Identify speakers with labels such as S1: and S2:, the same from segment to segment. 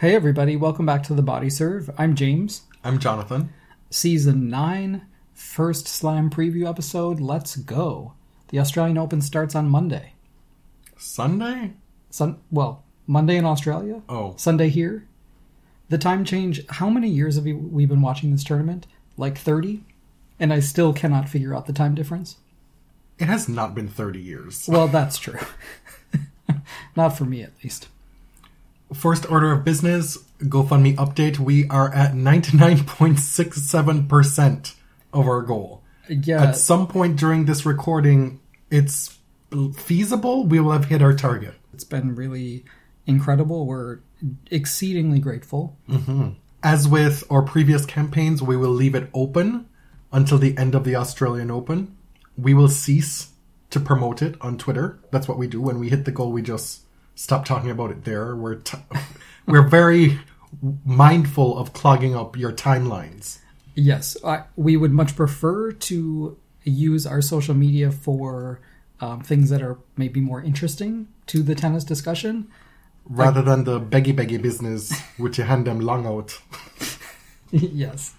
S1: Hey everybody, welcome back to the Body Serve. I'm James.
S2: I'm Jonathan.
S1: Season 9, first slam preview episode. Let's go. The Australian Open starts on Monday.
S2: Sunday?
S1: Sun well, Monday in Australia,
S2: Oh,
S1: Sunday here. The time change, how many years have we, we been watching this tournament? Like 30? And I still cannot figure out the time difference.
S2: it has not been 30 years.
S1: Well, that's true. Not for me at least.
S2: First order of business GoFundMe update. We are at 99.67% of our goal.
S1: Yeah.
S2: At some point during this recording, it's feasible. We will have hit our target.
S1: It's been really incredible. We're exceedingly grateful. Mm-hmm.
S2: As with our previous campaigns, we will leave it open until the end of the Australian Open. We will cease to promote it on Twitter. That's what we do. When we hit the goal, we just stop talking about it there. We're t- we're very mindful of clogging up your timelines.
S1: Yes, I, we would much prefer to use our social media for um, things that are maybe more interesting to the tennis discussion.
S2: Rather than the beggy beggy business, which you hand them long out.
S1: yes.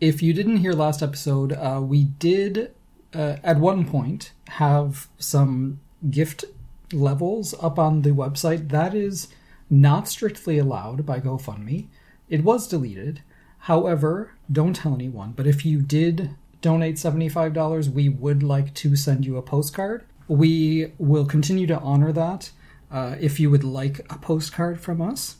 S1: If you didn't hear last episode, uh, we did uh, at one point have some gift levels up on the website. That is not strictly allowed by GoFundMe. It was deleted. However, don't tell anyone, but if you did donate $75, we would like to send you a postcard. We will continue to honor that. Uh, if you would like a postcard from us,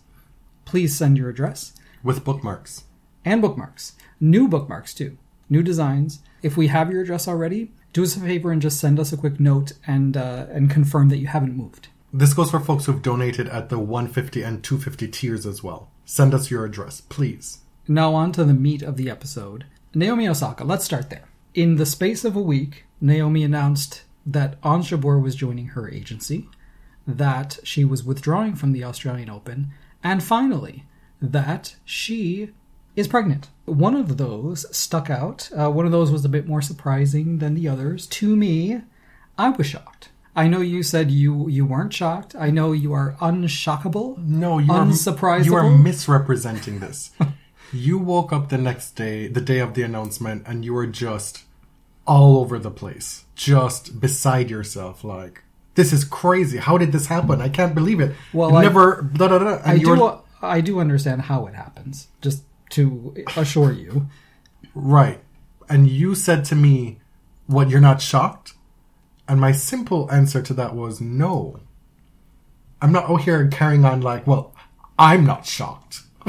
S1: please send your address
S2: With bookmarks.
S1: and bookmarks. New bookmarks too. New designs. If we have your address already, do us a favor and just send us a quick note and uh, and confirm that you haven't moved.
S2: This goes for folks who've donated at the 150 and 250 tiers as well. Send us your address, please.
S1: Now on to the meat of the episode. Naomi Osaka. Let's start there. In the space of a week, Naomi announced that Jabeur was joining her agency, that she was withdrawing from the Australian Open, and finally, that she is pregnant. One of those stuck out. Uh, one of those was a bit more surprising than the others. To me, I was shocked. I know you said you you weren't shocked. I know you are unshockable.
S2: No, you are You are misrepresenting this. you woke up the next day, the day of the announcement, and you were just all over the place, just beside yourself. Like this is crazy. How did this happen? I can't believe it.
S1: Well,
S2: I
S1: I-
S2: never. Da, da, da, and
S1: I do. I do understand how it happens. Just to assure you,
S2: Right. And you said to me, What, you're not shocked? And my simple answer to that was no. I'm not out here carrying on like, Well, I'm not shocked.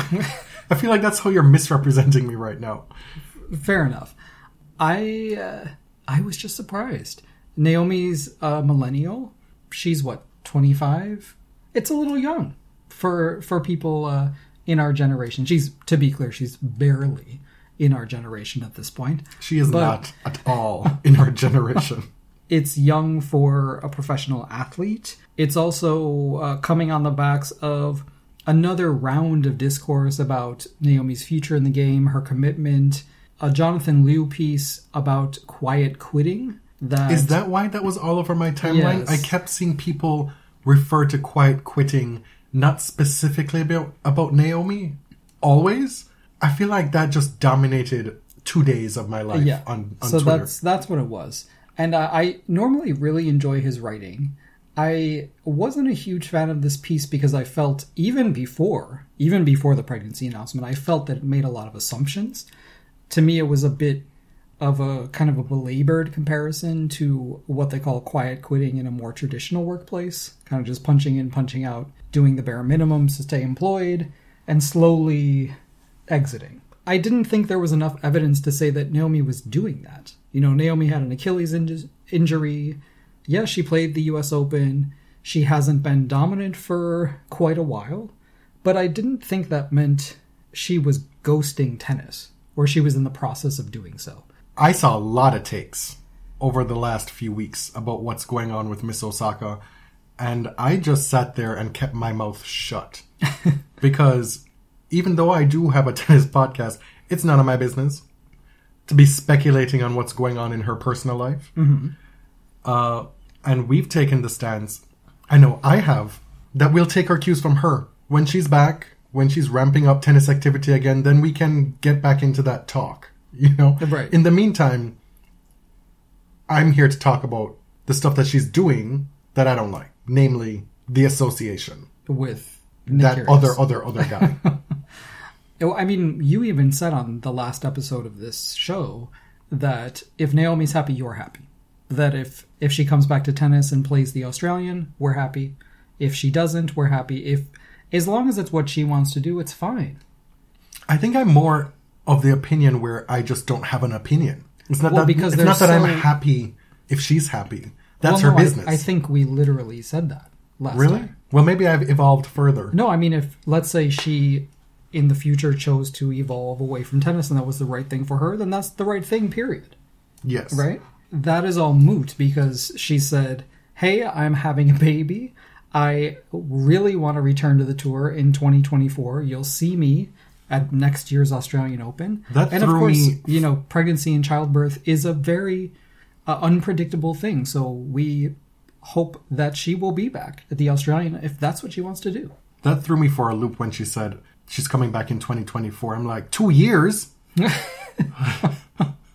S2: I feel like that's how you're misrepresenting me right now.
S1: fair enough. I uh, I was just surprised. Naomi's a millennial. She's what twenty five. It's a little young for for people uh, in our generation. She's to be clear, she's barely in our generation at this point.
S2: She is
S1: But-
S2: not at all in our generation.
S1: it's young for a professional athlete. It's also uh, coming on the backs of another round of discourse about Naomi's future in the game, her commitment, a Jonathan Liew piece about quiet quitting. That
S2: Is that why that was all over my timeline?
S1: Yes.
S2: I kept seeing people refer to quiet quitting, not specifically about, about Naomi, always. I feel like that just dominated two days of my life
S1: yeah.
S2: on, on
S1: so
S2: Twitter.
S1: that's that's what it was. And I, I normally really enjoy his writing. I wasn't a huge fan of this piece because I felt even before, even before the pregnancy announcement, I felt that it made a lot of assumptions. To me, it was a bit of a kind of a belabored comparison to what they call quiet quitting in a more traditional workplace, kind of just punching in, punching out, doing the bare minimums to stay employed, and slowly exiting. I didn't think there was enough evidence to say that Naomi was doing that. You know, Naomi had an Achilles inj- injury. Yes, she played the US Open. She hasn't been dominant for quite a while. But I didn't think that meant she was ghosting tennis, or she was in the process of doing so.
S2: I saw a lot of takes over the last few weeks about what's going on with Miss Osaka, and I just sat there and kept my mouth shut. because even though I do have a tennis podcast, it's none of my business to be speculating on what's going on in her personal life. Uh, and we've taken the stance, I know I have, that we'll take our cues from her. When she's back, when she's ramping up tennis activity again, then we can get back into that talk. You know?
S1: Right.
S2: In the meantime, I'm here to talk about the stuff that she's doing that I don't like, namely the association.
S1: With Nick
S2: that
S1: Kyrgios.
S2: other, other, other guy.
S1: I mean, you even said on the last episode of this show that if Naomi's happy, you're happy. That if if she comes back to tennis and plays the Australian, we're happy. If she doesn't, we're happy. If as long as it's what she wants to do, it's fine.
S2: I think I'm more of the opinion where I just don't have an opinion. It's not
S1: Well,
S2: that
S1: because
S2: it's not that I'm happy if she's happy. That's
S1: Well,
S2: her
S1: no, I-
S2: business.
S1: I, think we literally said that last
S2: really?
S1: time.
S2: Well, maybe I've evolved further.
S1: No, I mean, if let's say she in the future chose to evolve away from tennis and that was the right thing for her, then that's the right thing. Period.
S2: Yes.
S1: right? That is all moot because she said, Hey, I'm having a baby. I really want to return to the tour in 2024. You'll see me at next year's Australian Open.
S2: That
S1: and of course,
S2: me-
S1: you know, pregnancy and childbirth is a very uh, unpredictable thing. So we hope that she will be back at the Australian if that's what she wants to do.
S2: That threw me for a loop when she said she's coming back in 2024. I'm like, two years?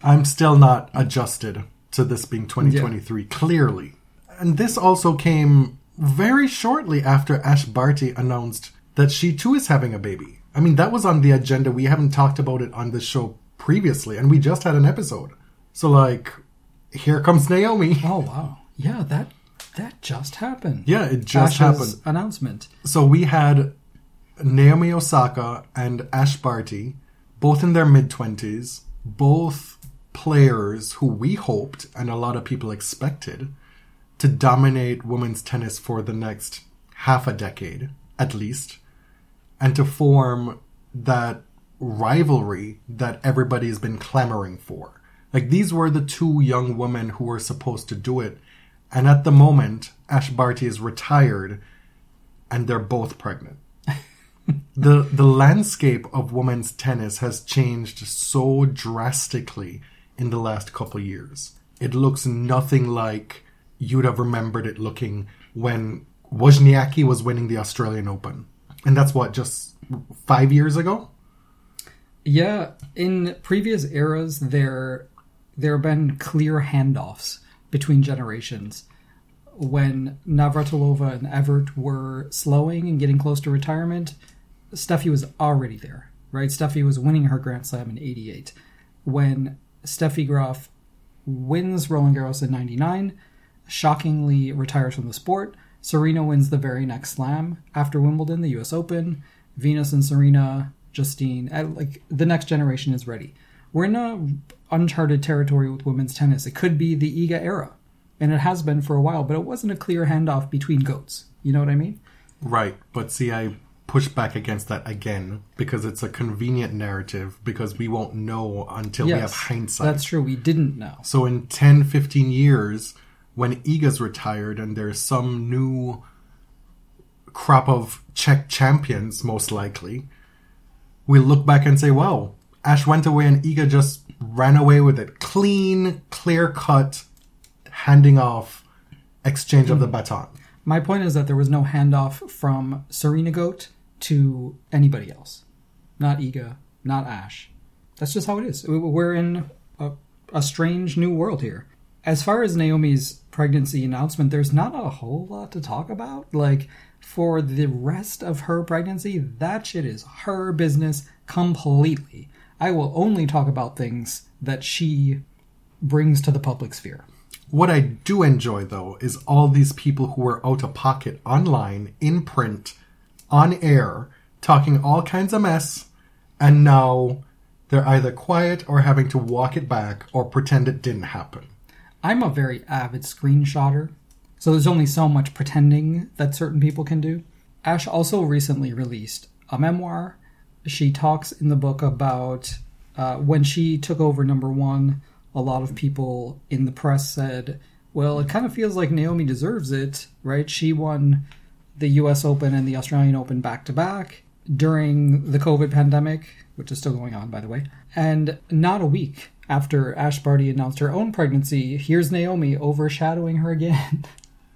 S2: I'm still not adjusted to this being 2023, clearly. And this also came very shortly after Ash Barty announced that she too is having a baby. I mean, that was on the agenda. We haven't talked about it on this show previously, and we just had an episode. So, like, here comes Naomi.
S1: Oh wow. Yeah, that that just happened.
S2: Yeah, it just
S1: Ash's
S2: happened.
S1: announcement.
S2: So we had Naomi Osaka and Ash Barty, both in their mid 20s, both players who we hoped and a lot of people expected to dominate women's tennis for the next half a decade, at least, and to form that rivalry that everybody's been clamoring for. Like these were the two young women who were supposed to do it. And at the moment, Ash Barty is retired and they're both pregnant. the the landscape of women's tennis has changed so drastically in the last couple of years. It looks nothing like you'd have remembered it looking when Wozniacki was winning the Australian Open. And that's what just 5 years ago?
S1: Yeah, in previous eras, there there have been clear handoffs between generations. When Navratilova and Evert were slowing and getting close to retirement, Steffi was already there, right? Steffi was winning her Grand Slam in '88. When Steffi Graf wins Roland Garros in '99, shockingly retires from the sport. Serena wins the very next slam after Wimbledon, the U.S. Open. Venus and Serena, Justine, like the next generation is ready. We're in a uncharted territory with women's tennis. It could be the Iga era, and it has been for a while, but it wasn't a clear handoff between goats. You know what I mean?
S2: Right, but see, I push back against that again because it's a convenient narrative because we won't know until we have hindsight.
S1: That's true. We didn't know.
S2: So in 10, 15 years, when Iga's retired and there's some new crop of Czech champions, most likely, we'll look back and say, wow, Ash went away and Iga just ran away with it. Clean, clear cut, handing off, exchange of the hmm. baton.
S1: My point is that there was no handoff from Serena Goat to anybody else. Not Iga, not Ash. That's just how it is. We- We're in a, a strange new world here. As far as Naomi's pregnancy announcement, there's not a whole lot to talk about. Like, for the rest of her pregnancy, that shit is her business completely. I will only talk about things that she brings to the public sphere.
S2: What I do enjoy, though, is all these people who were out of pocket online, in print, on air, talking all kinds of mess, and now they're either quiet or having to walk it back or pretend it didn't happen.
S1: I'm a very avid screenshotter, so there's only so much pretending that certain people can do. Ash also recently released a memoir she talks in the book about uh, when she took over number one. A lot of people in the press said, "Well, it kind of feels like Naomi deserves it, right? She won the U.S. Open and the Australian Open back to back during the COVID pandemic, which is still going on, by the way. And not a week after Ash Barty announced her own pregnancy, here's Naomi overshadowing her again."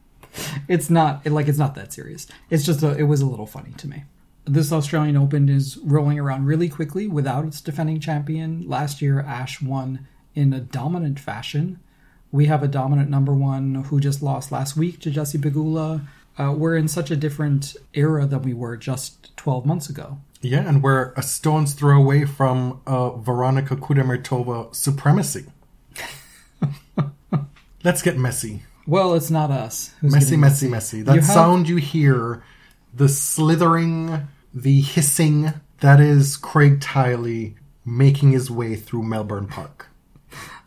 S1: it's not like it's not that serious. It's just a, it was a little funny to me. This Australian Open is rolling around really quickly without its defending champion. Last year, Ash won in a dominant fashion. We have a dominant number one who just lost last week to Jessie Pegula. Uh, we're in such a different era than we were just 12 months ago.
S2: Yeah, and we're a stone's throw away from uh, Veronika Kudermetova supremacy. Let's get messy.
S1: Well, it's not us. who's
S2: Messy,
S1: getting
S2: messy, messy. That
S1: You have-
S2: sound you hear, the slithering, the hissing, that is Craig Tiley making his way through Melbourne Park.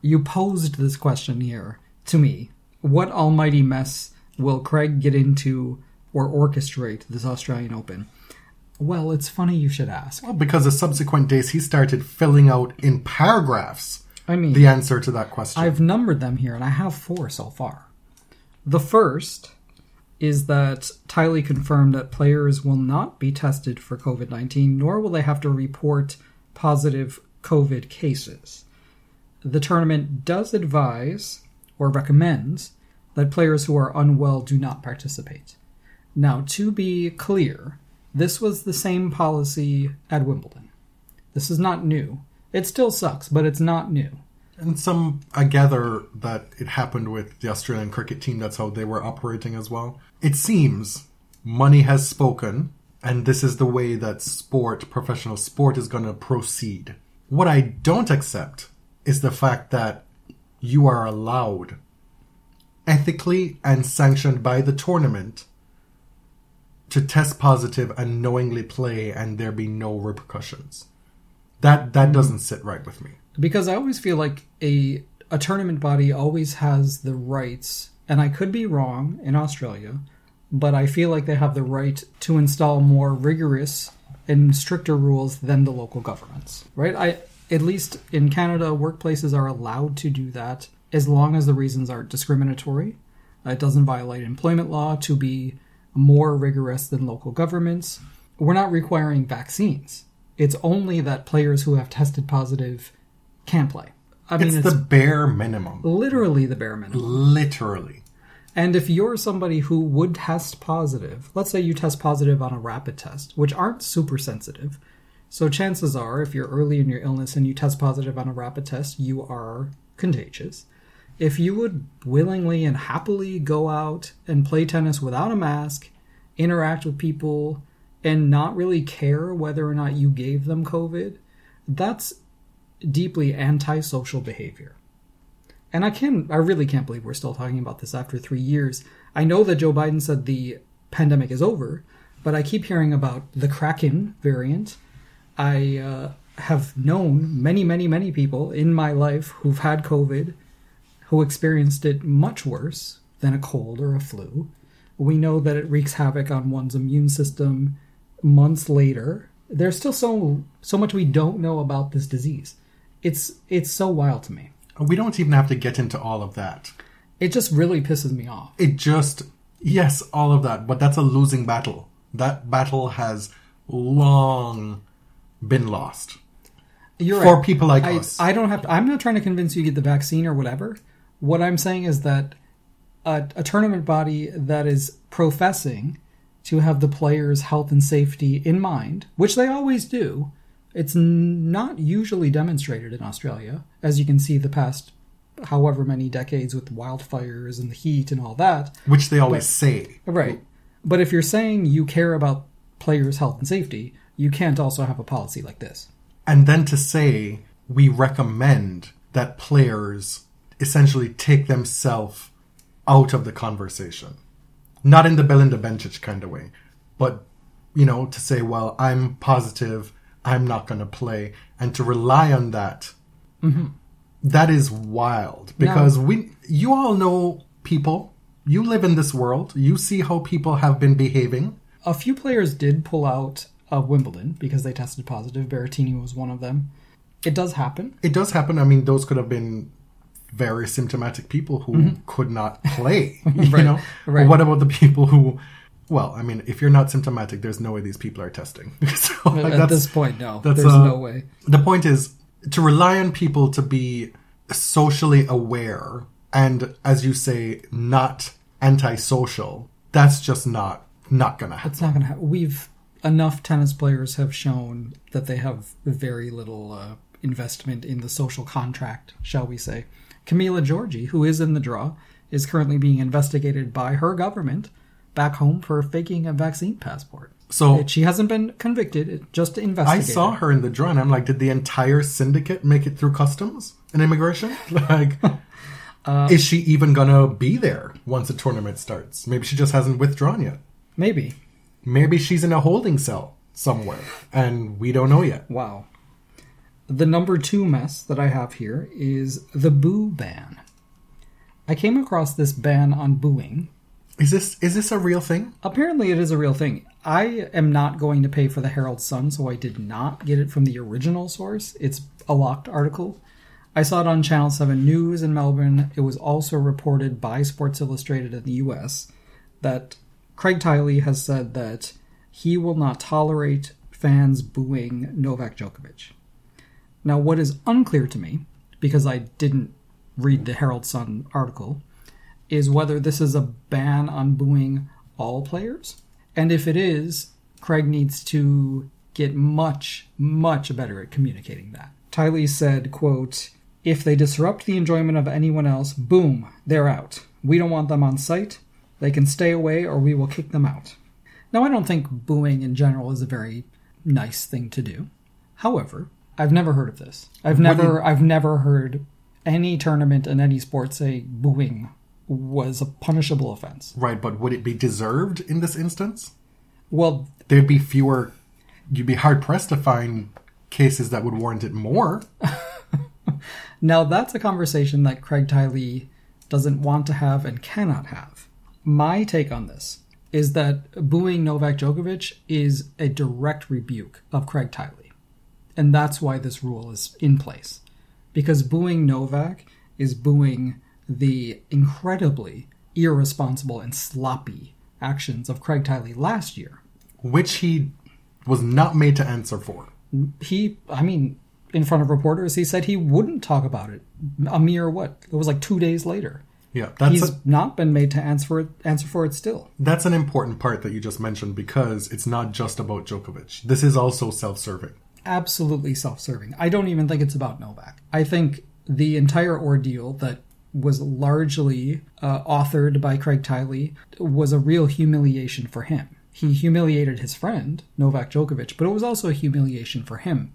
S1: You posed this question here to me. What almighty mess will Craig get into or orchestrate this Australian Open? Well, it's funny you should ask.
S2: Well, because the subsequent days he started filling out in paragraphs
S1: I mean,
S2: the answer to that question.
S1: I've numbered them here, and I have four so far. The first is that Tiley confirmed that players will not be tested for COVID 19, nor will they have to report positive COVID cases. The tournament does advise or recommends that players who are unwell do not participate. Now, to be clear, this was the same policy at Wimbledon. This is not new. It still sucks, but it's not new.
S2: And some, I gather that it happened with the Australian cricket team. That's how they were operating as well. It seems money has spoken, and this is the way that sport, professional sport, is going to proceed. What I don't accept is the fact that you are allowed, ethically and sanctioned by the tournament, to test positive and knowingly play, and there be no repercussions. That that mm-hmm. doesn't sit right with me.
S1: because I always feel like a a tournament body always has the rights, and I could be wrong in Australia, but I feel like they have the right to install more rigorous and stricter rules than the local governments. Right? I at least in Canada, workplaces are allowed to do that as long as the reasons aren't discriminatory. Uh, It doesn't violate employment law to be more rigorous than local governments. We're not requiring vaccines. It's only that players who have tested positive can play. I mean,
S2: It's
S1: it's,
S2: the bare minimum.
S1: literally the bare minimum.
S2: Literally.
S1: And if you're somebody who would test positive, let's say you test positive on a rapid test, which aren't super sensitive. So chances are, if you're early in your illness and you test positive on a rapid test, you are contagious. If you would willingly and happily go out and play tennis without a mask, interact with people, and not really care whether or not you gave them COVID, that's deeply antisocial behavior. And I can I really can't believe we're still talking about this after 3 years. I know that Joe Biden said the pandemic is over, but I keep hearing about the Kraken variant. I uh, have known many, many, many people in my life who've had COVID who experienced it much worse than a cold or a flu. We know that it wreaks havoc on one's immune system months later. There's still so so much we don't know about this disease. It's it's so wild to me.
S2: We don't even have to get into all of that.
S1: It just really pisses me off.
S2: It just, yes, all of that, but that's a losing battle. That battle has long been lost.
S1: You're
S2: For
S1: right.
S2: people like
S1: I,
S2: us.
S1: I don't have to, I'm not trying to convince you to get the vaccine or whatever. What I'm saying is that a, a tournament body that is professing to have the players' health and safety in mind, which they always do, it's not usually demonstrated in Australia, as you can see the past however many decades with wildfires and the heat and all that.
S2: Which they always say.
S1: Right. But if you're saying you care about players' health and safety, you can't also have a policy like this.
S2: And then to say, we recommend that players essentially take themselves out of the conversation. Not in the Belinda Bencic kind of way, but, you know, to say, well, I'm positive, I'm not going to play, and to rely on that. Mm-hmm. That is wild because we, you all know people. You live in this world. You see how people have been behaving.
S1: a few players did pull out of Wimbledon because they tested positive. Berrettini was one of them. It does happen.
S2: It does happen. I mean, those could have been very symptomatic people who could not play. You
S1: Mm-hmm. Right,
S2: know.
S1: right.
S2: What about the people who? Well, I mean, if you're not symptomatic, there's no way these people are testing. so, like,
S1: At this point, no. There's
S2: uh,
S1: no way.
S2: the point is to rely on people to be socially aware and, as you say, not antisocial. That's just not not gonna happen.
S1: It's not going to happen. We've enough tennis players have shown that they have very little uh, investment in the social contract, shall we say. Camila Giorgi, who is in the draw, is currently being investigated by her government back home for faking a vaccine passport.
S2: So
S1: She hasn't been convicted, just investigated.
S2: I saw her in the draw, and I'm like, did the entire syndicate make it through customs and immigration? Like,
S1: Uh,
S2: is she even gonna be there once the tournament starts? Maybe she just hasn't withdrawn yet.
S1: Maybe.
S2: Maybe she's in a holding cell somewhere, and we don't know yet.
S1: Wow. The number two mess that I have here is the boo ban. I came across this ban on booing
S2: Is this is this a real thing?
S1: Apparently, it is a real thing. I am not going to pay for the Herald Sun, so I did not get it from the original source. It's a locked article. I saw it on Channel 7 News in Melbourne. It was also reported by Sports Illustrated in the US that Craig Tiley has said that he will not tolerate fans booing Novak Djokovic. Now, what is unclear to me, because I didn't read the Herald Sun article, is whether this is a ban on booing all players. And if it is, Craig needs to get much, much better at communicating that. Tiley said, quote, if they disrupt the enjoyment of anyone else, boom, they're out. We don't want them on site. They can stay away or we will kick them out. Now, I don't think booing in general is a very nice thing to do. However, I've never heard of this. I've never I've never heard any tournament in any sport say booing was a punishable offense.
S2: Right, but would it be deserved in this instance?
S1: Well,
S2: There'd be fewer. You'd be hard pressed to find cases that would warrant it more.
S1: now that's a conversation that Craig Tiley doesn't want to have and cannot have. My take on this is that booing Novak Djokovic is a direct rebuke of Craig Tiley. And that's why this rule is in place. Because booing Novak is booing the incredibly irresponsible and sloppy actions of Craig Tiley last year.
S2: which he was not made to answer for.
S1: He, I mean, in front of reporters, he said he wouldn't talk about it. A mere what? It was like two days later.
S2: Yeah, that's
S1: He's
S2: a,
S1: not been made to answer for it, answer for it still.
S2: that's an important part that you just mentioned because it's not just about Djokovic. This is also self-serving.
S1: Absolutely self-serving. I don't even think it's about Novak. I think the entire ordeal that was largely uh, authored by Craig Tiley was a real humiliation for him. He humiliated his friend Novak Djokovic, but it was also a humiliation for him.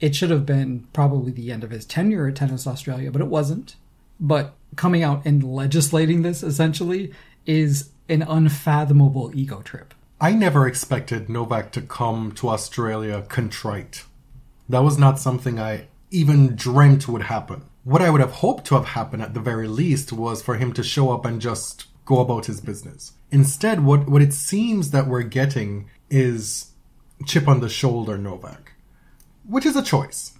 S1: It should have been probably the end of his tenure at Tennis Australia, but it wasn't. But coming out and legislating this essentially is an unfathomable ego trip.
S2: I never expected Novak to come to Australia contrite. That was not something I even dreamt would happen. What I would have hoped to have happened at the very least was for him to show up and just go about his business. Instead, what, what it seems that we're getting is chip on the shoulder Novak, which is a choice,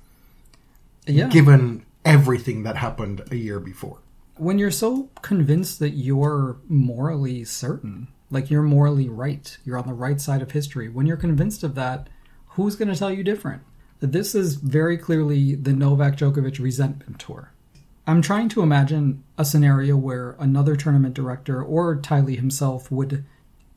S1: Yeah.
S2: given everything that happened a year before.
S1: when you're so convinced that you're morally certain, like you're morally right, you're on the right side of history, when you're convinced of that, who's going to tell you different? This is very clearly the Novak Djokovic resentment tour. I'm trying to imagine a scenario where another tournament director or Tiley himself would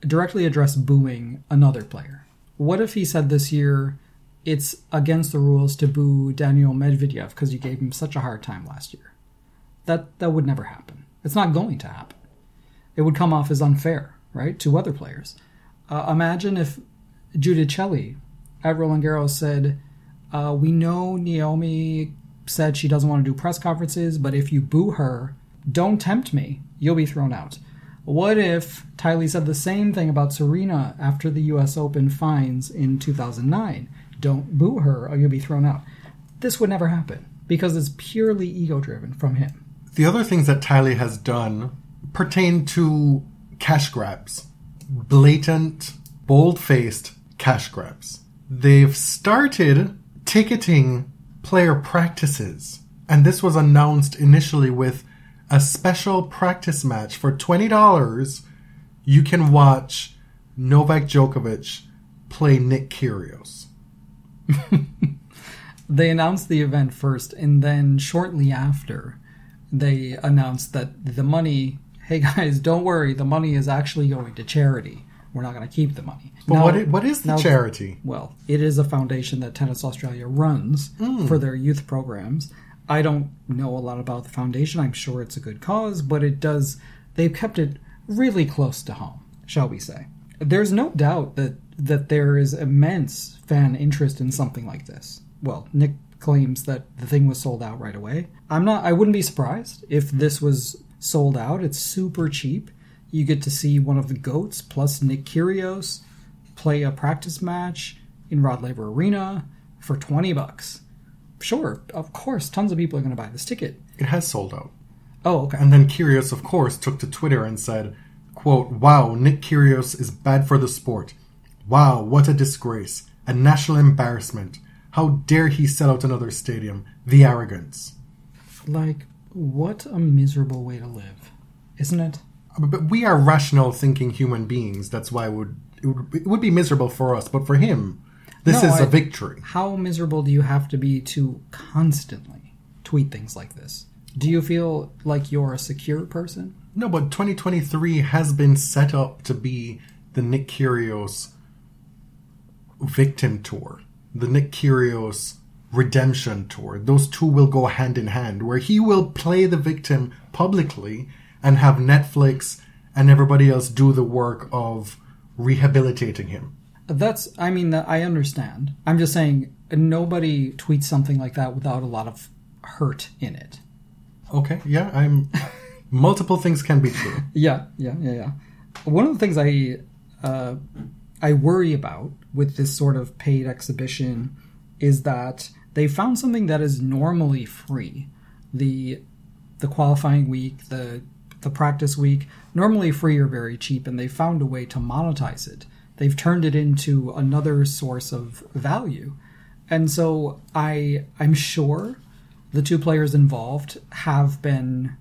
S1: directly address booing another player. What if he said this year, it's against the rules to boo Daniel Medvedev because you gave him such a hard time last year? that that would never happen. It's not going to happen. It would come off as unfair, right, to other players. Uh, imagine if Giudicelli at Roland Garros said, uh, "We know Naomi said she doesn't want to do press conferences, but if you boo her, don't tempt me. You'll be thrown out." What if Tiley said the same thing about Serena after the U.S. Open fines in 2009? Don't boo her, or you'll be thrown out. This would never happen because it's purely ego-driven from him.
S2: The other things that Tiley has done pertain to cash grabs. Blatant, bold faced cash grabs. they've started ticketing player practices. And this was announced initially with a special practice match for $20. You can watch Novak Djokovic play Nick Kyrgios.
S1: they announced the event first, and then shortly after, they announced that the money. Hey guys, don't worry. The money is actually going to charity. We're not going to keep the money.
S2: But
S1: Now-
S2: what, i- what is the
S1: now-
S2: charity?
S1: Well, it is a foundation that Tennis Australia runs hmm. for their youth programs. I don't know a lot about the foundation. I'm sure it's a good cause, but it does. They've kept it really close to home, shall we say? There's no doubt that that there is immense fan interest in something like this. Well, Nick claims that the thing was sold out right away. I'm not. I wouldn't be surprised if this was sold out. It's super cheap. You get to see one of the goats plus Nick Kyrgios play a practice match in Rod Laver Arena for 20 bucks. Sure, of course, tons of people are going to buy this ticket.
S2: It has sold out.
S1: Oh, okay.
S2: And then Kyrgios, of course, took to Twitter and said, quote, Wow, Nick Kyrgios is bad for the sport. Wow, what a disgrace. A national embarrassment. How dare he sell out another stadium? The arrogance.
S1: Like, what a miserable way to live, isn't it?
S2: But we are rational thinking human beings. That's why it would, it would, it would be miserable for us. But for him, this
S1: No,
S2: is a
S1: I-
S2: victory.
S1: How miserable do you have to be to constantly tweet things like this? Do you feel like you're a secure person?
S2: No, but 2023 has been set up to be the Nick Kyrgios victim tour, the Nick Kyrgios redemption tour. Those two will go hand in hand, where he will play the victim publicly and have Netflix and everybody else do the work of rehabilitating him.
S1: That's, I mean, I understand. I'm just saying, nobody tweets something like that without a lot of hurt in it.
S2: Okay, yeah, I'm. multiple things can be true.
S1: Yeah, yeah, yeah, yeah. One of the things I uh, I worry about with this sort of paid exhibition is that they found something that is normally free. The the qualifying week, the the practice week, normally free or very cheap, and they found a way to monetize it. They've turned it into another source of value. And so I I'm sure the two players involved have been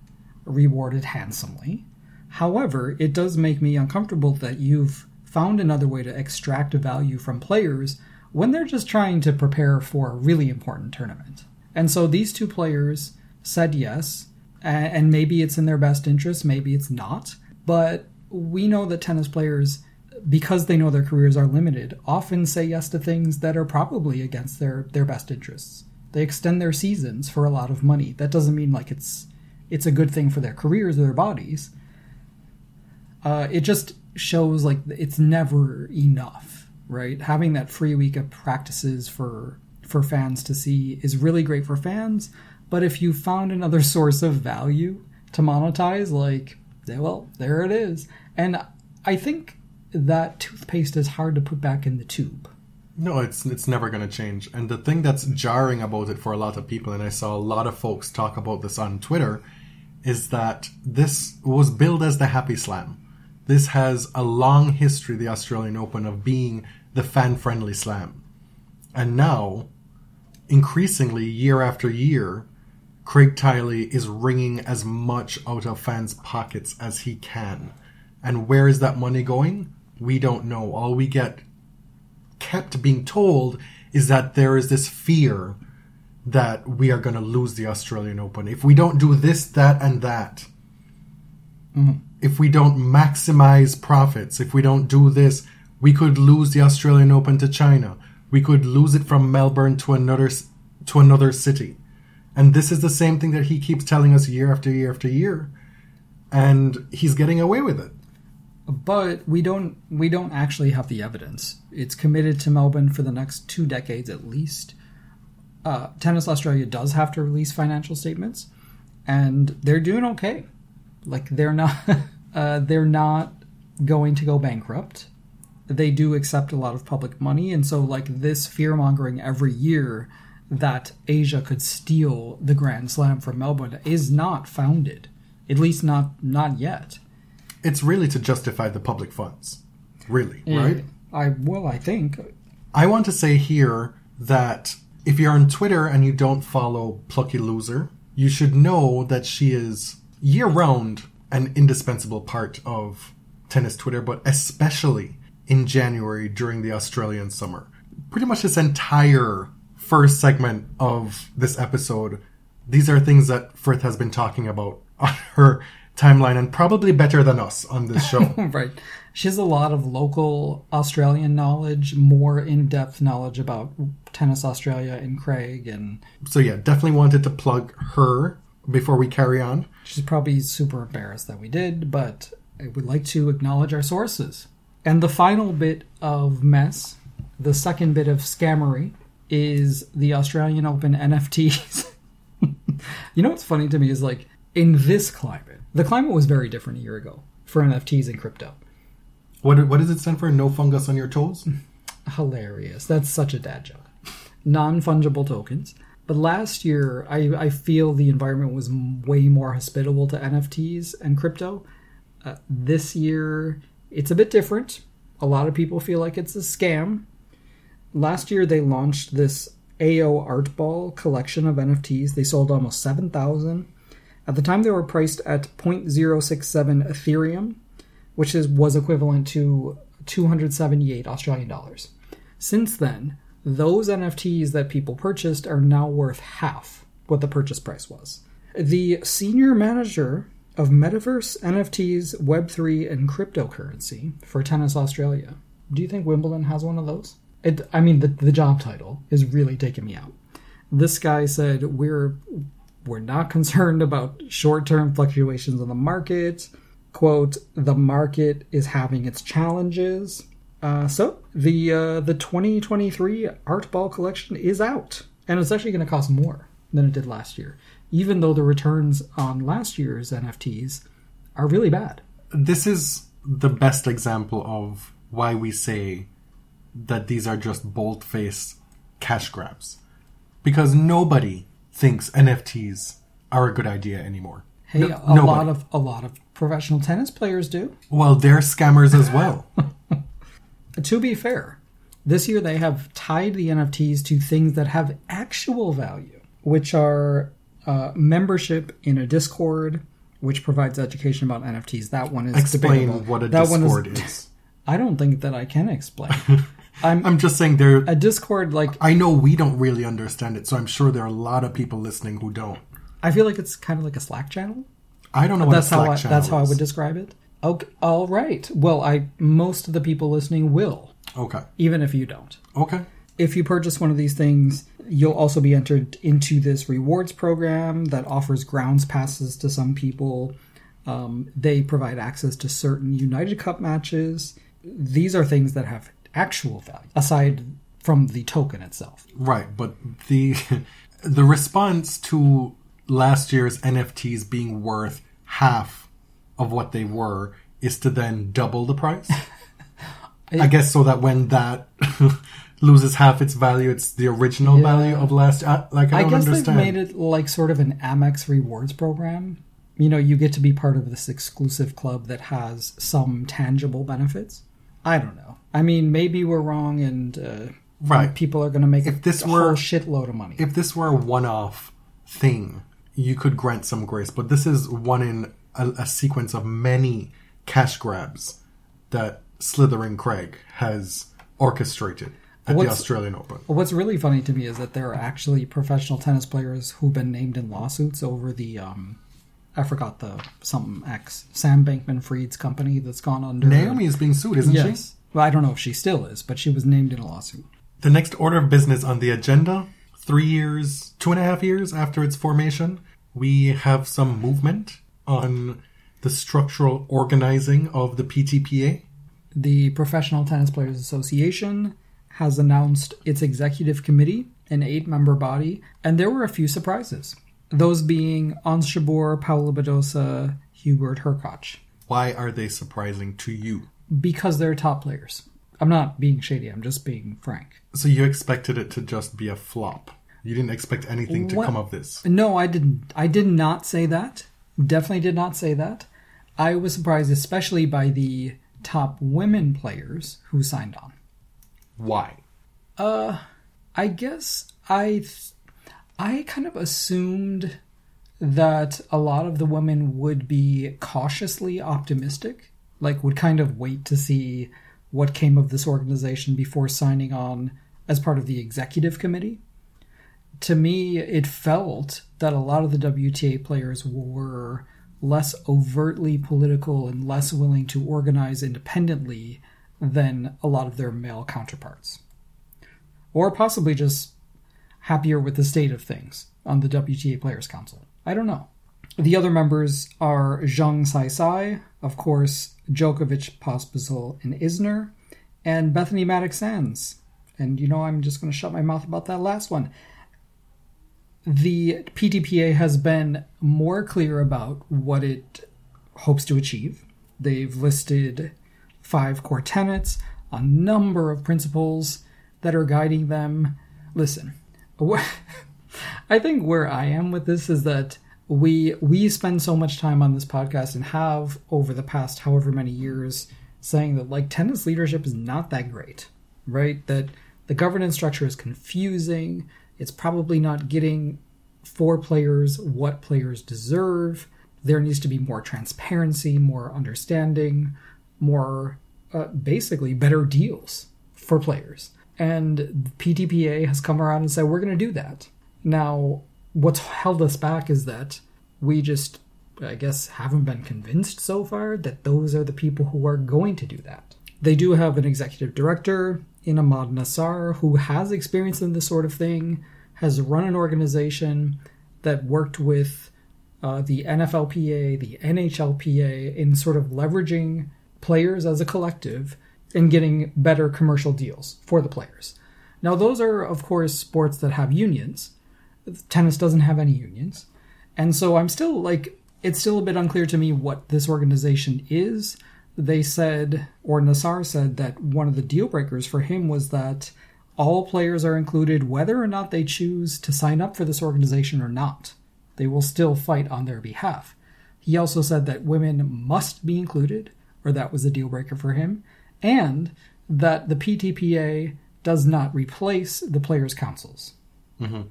S1: rewarded handsomely. However, it does make me uncomfortable that you've found another way to extract value from players when they're just trying to prepare for a really important tournament. And so these two players said yes, and maybe it's in their best interest, maybe it's not. But we know that tennis players, because they know their careers are limited, often say yes to things that are probably against their, their best interests. They extend their seasons for a lot of money. That doesn't mean like it's it's a good thing for their careers or their bodies. Uh, it just shows like it's never enough, right? Having that free week of practices for for fans to see is really great for fans, but if you found another source of value to monetize, like, well, there it is. And I think that toothpaste is hard to put back in the tube.
S2: No, it's it's never going to change. And the thing that's jarring about it for a lot of people, and I saw a lot of folks talk about this on Twitter, is that this was billed as the Happy Slam. This has a long history, the Australian Open, of being the fan friendly slam. And now, increasingly, year after year, Craig Tiley is wringing as much out of fans' pockets as he can. And where is that money going? We don't know. All we get kept being told is that there is this fear that we are going to lose the Australian Open. If we don't do this, that, and that, mm. if we don't maximize profits, if we don't do this, we could lose the Australian Open to China. We could lose it from Melbourne to another to another city. And this is the same thing that he keeps telling us year after year after year. And he's getting away with it.
S1: but we don't we don't actually have the evidence. It's committed to Melbourne for the next two decades at least. Uh, Tennis Australia does have to release financial statements, and they're doing okay. Like they're not uh, they're not going to go bankrupt. They do accept a lot of public money, and so like this fear mongering every year that Asia could steal the Grand Slam from Melbourne is not founded. At least not not yet.
S2: It's really to justify the public funds. Really, right?
S1: I well, I think
S2: I want to say here that if you're on Twitter and you don't follow Plucky Loser, you should know that she is year round an indispensable part of tennis Twitter, but especially in January during the Australian summer. Pretty much this entire first segment of this episode, these are things that Frith has been talking about on her timeline and probably better than us on this show.
S1: right. She has a lot of local Australian knowledge, more in depth knowledge about Tennis Australia and Craig. And
S2: so, yeah, definitely wanted to plug her before we carry on.
S1: she's probably super embarrassed that we did, but I would like to acknowledge our sources. And the final bit of mess, the second bit of scammery, is the Australian Open NFTs. you know what's funny to me is like in this climate, the climate was very different a year ago for NFTs and crypto.
S2: What, what does it stand for? No fungus on your toes?
S1: hilarious. That's such a dad joke. Non fungible tokens. But last year, I, I feel the environment was way more hospitable to NFTs and crypto. Uh, this year, it's a bit different. A lot of people feel like it's a scam. Last year, they launched this AO Art Ball collection of NFTs. They sold almost 7,000. At the time, they were priced at 0.067 Ethereum, which is was equivalent to 278 Australian dollars. Since then, those NFTs that people purchased are now worth half what the purchase price was. The senior manager of Metaverse, NFTs, Web3, and cryptocurrency for Tennis Australia. Do you think Wimbledon has one of those? It, I mean, the, the job title is really taking me out. This guy said, We're we're not concerned about short-term fluctuations in the market. Quote: The market is having its challenges. Uh, so the uh, the 2023 Art Ball collection is out, and it's actually going to cost more than it did last year, even though the returns on last year's NFTs are really bad.
S2: This is the best example of why we say that these are just bold faced cash grabs. Because nobody thinks NFTs are a good idea anymore.
S1: Hey,
S2: No-
S1: a
S2: nobody.
S1: lot of a lot of professional tennis players do.
S2: Well, they're scammers as well.
S1: To be fair, this year they have tied the NFTs to things that have actual value, which are uh, membership in a Discord, which provides education about NFTs. That one is
S2: Explain
S1: debatable.
S2: what a
S1: that
S2: Discord is.
S1: I don't think that I can explain. I'm
S2: I'm just saying there.
S1: a Discord like
S2: I know we don't really understand it, so I'm sure there are a lot of people listening who don't.
S1: I feel like it's kind of like a Slack channel.
S2: I don't know what
S1: That's how I, that's how I would describe it. Okay, all right. Well, I most of the people listening will,
S2: Okay.
S1: even if you don't.
S2: Okay.
S1: If you purchase one of these things, you'll also be entered into this rewards program that offers grounds passes to some people. Um, they provide access to certain United Cup matches. These are things that have actual value aside from the token itself.
S2: Right, but the the response to last year's NFTs being worth half of what they were is to then double the price. I guess so that when that loses half its value, it's the original
S1: Yeah.
S2: value of last. I, like I,
S1: I
S2: don't
S1: guess
S2: understand.
S1: they've made it like sort of an Amex rewards program. You know, you get to be part of this exclusive club that has some tangible benefits. I don't know. I mean, maybe we're wrong, and uh,
S2: Right.
S1: people are going to make
S2: If this
S1: a
S2: were-
S1: whole shitload of money.
S2: if this were a one-off thing, you could grant some grace. But this is one in a, a sequence of many cash grabs that Slithering Craig has orchestrated at the
S1: What's-
S2: Australian Open.
S1: What's really funny to me is that there are actually professional tennis players who've been named in lawsuits over the um, I forgot the something X Sam Bankman Fried's company that's gone under.
S2: Naomi is being sued, isn't she?
S1: yes. Well, I don't know if she still is, but she was named in a lawsuit.
S2: The next order of business on the agenda, three years, two and a half years after its formation, we have some movement on the structural organizing of the PTPA.
S1: The Professional Tennis Players Association has announced its executive committee, an eight member body, and there were a few surprises. Those being Ons Jabeur, Paula Badosa, Hubert Hurkacz.
S2: Why are they surprising to you?
S1: Because they're top players. I'm not being shady, I'm just being frank.
S2: So you expected it to just be a flop. You didn't expect anything to
S1: What-
S2: come of this.
S1: No, I didn't. I did not say that. Definitely did not say that. I was surprised, especially by the top women players who signed on.
S2: Why?
S1: Uh, I guess I I kind of assumed that a lot of the women would be cautiously optimistic, like would kind of wait to see what came of this organization before signing on as part of the executive committee. To me, it felt that a lot of the WTA players were less overtly political and less willing to organize independently than a lot of their male counterparts or possibly just happier with the state of things on the WTA Players Council. I don't know. The other members are Zhang Sai Sai, of course, Djokovic, Pospisil, and Isner, and Bethanie Mattek-Sands. And you know, I'm just going to shut my mouth about that last one. The PTPA has been more clear about what it hopes to achieve. They've listed five core tenets, a number of principles that are guiding them. Listen, I think where I am with this is that we we spend so much time on this podcast and have over the past however many years saying that like tennis leadership is not that great, right? That the governance structure is confusing. It's probably not getting for players what players deserve. There needs to be more transparency, more understanding, more uh, basically better deals for players. And PTPA has come around and said, we're going to do that. Now, what's held us back is that we just, I guess, haven't been convinced so far that those are the people who are going to do that. They do have an executive director in Ahmad Nassar who has experience in this sort of thing, has run an organization that worked with uh, the NFLPA, the NHLPA in sort of leveraging players as a collective and getting better commercial deals for the players. Now, those are, of course, sports that have unions. Tennis doesn't have any unions. And so I'm still like, it's still a bit unclear to me what this organization is. They said, or Nassar said, that one of the deal breakers for him was that all players are included whether or not they choose to sign up for this organization or not. They will still fight on their behalf. He also said that women must be included, or that was a deal breaker for him and that the PTPA does not replace the players' councils. Mm-hmm.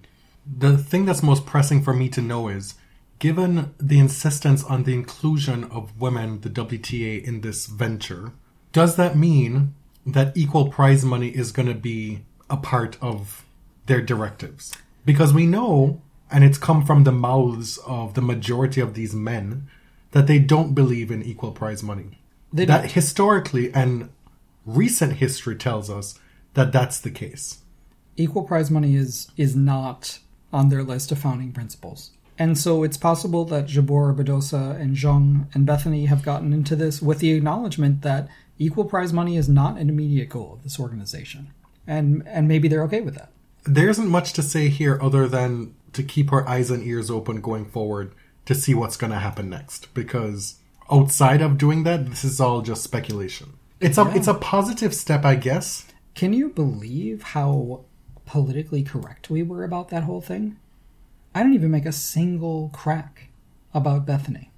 S2: The thing that's most pressing for me to know is given the insistence on the inclusion of women, the WTA, in this venture, does that mean that equal prize money is going to be a part of their directives? Because we know, and it's come from the mouths of the majority of these men, that they don't believe in equal prize money.
S1: They
S2: that
S1: don't.
S2: historically and recent history tells us that that's the case.
S1: Equal prize money is is not on their list of founding principles. And so it's possible that Jabeur, Badosa, and Zhang and Bethanie have gotten into this with the acknowledgement that equal prize money is not an immediate goal of this organization. And and maybe they're okay with that.
S2: There isn't much to say here other than to keep our eyes and ears open going forward to see what's going to happen next. Because outside of doing that, this is all just speculation. It's a
S1: Yeah.
S2: it's a positive step, I guess.
S1: Can you believe how politically correct we were about that whole thing? I didn't even make a single crack about Bethanie.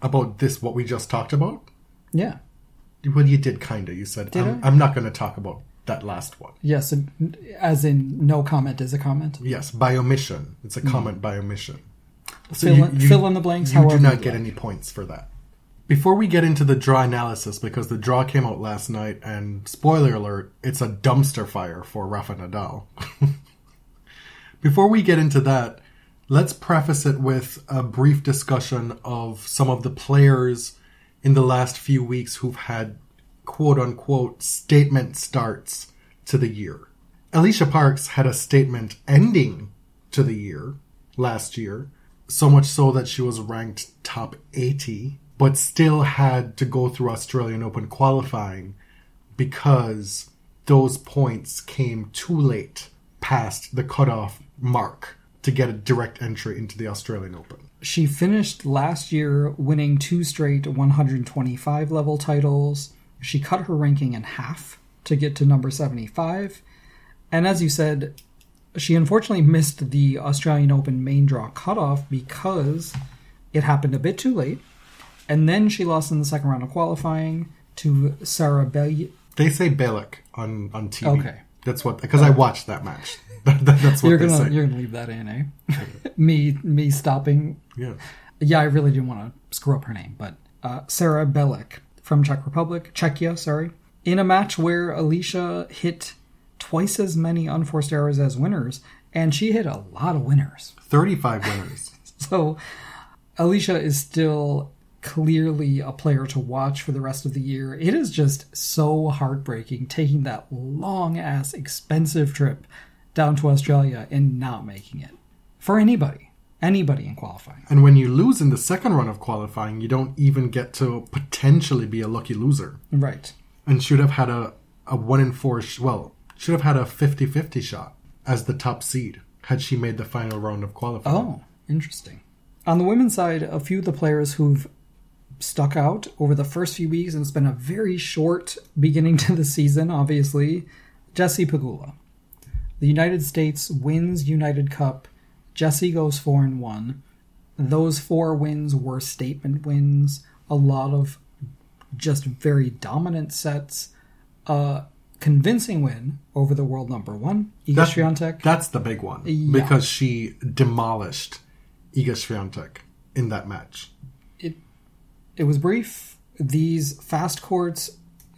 S2: About this, what we just talked about.
S1: Yeah.
S2: Well, you did kinda. You said
S1: Did
S2: I'm? I'm not going to talk about that last one.
S1: Yes, as in no comment is a comment.
S2: Yes, by omission. It's a hmm. comment by omission. So
S1: Fill in- fill in the blanks
S2: You do not get
S1: like.
S2: any points for that. Before we get into the draw analysis, because the draw came out last night, and spoiler alert, it's a dumpster fire for Rafa Nadal. Before we get into that, let's preface it with a brief discussion of some of the players in the last few weeks who've had quote unquote statement starts to the year. Alycia Parks had a statement ending to the year last year, so much so that she was ranked top 80, but still had to go through Australian Open qualifying because those points came too late past the cutoff mark to get a direct entry into the Australian Open.
S1: She finished last year winning two straight 125 level titles. She cut her ranking in half to get to number 75. And as you said, she unfortunately missed the Australian Open main draw cutoff because it happened a bit too late. And then she lost in the second round of qualifying to Sarah Bell.
S2: They say Bejlek on, on TV.
S1: Okay.
S2: That's what because I watched that match. That's what
S1: You're
S2: they
S1: gonna
S2: say.
S1: you're gonna leave that in, eh? me me stopping.
S2: Yeah.
S1: Yeah, I really didn't want to screw up her name, but uh, Sarah Bejlek from Czech Republic, Czechia, sorry, in a match where Alycia hit twice as many unforced errors as winners, and she hit a lot of winners.
S2: 35 winners.
S1: So Alycia is still clearly a player to watch for the rest of the year. It is just so heartbreaking taking that long ass expensive trip down to Australia and not making it. For anybody. Anybody in qualifying.
S2: And when you lose in the second run of qualifying, you don't even get to potentially be a lucky loser.
S1: Right.
S2: And should have had a, a 1 in 4, sh- well, should have had a 50 50 shot as the top seed had she made the final round of qualifying.
S1: Oh, interesting. On the women's side, a few of the players who've stuck out over the first few weeks, and it's been a very short beginning to the season, obviously. Jessie Pegula. The United States wins United Cup. Jessie goes 4 and 1. Those four wins were statement wins, a lot of just very dominant sets. A convincing win over the world number one, Iga
S2: That-
S1: Swiatek.
S2: That's the big one.
S1: Yeah.
S2: Because she demolished Iga Swiatek in that match.
S1: it it was brief. These fast courts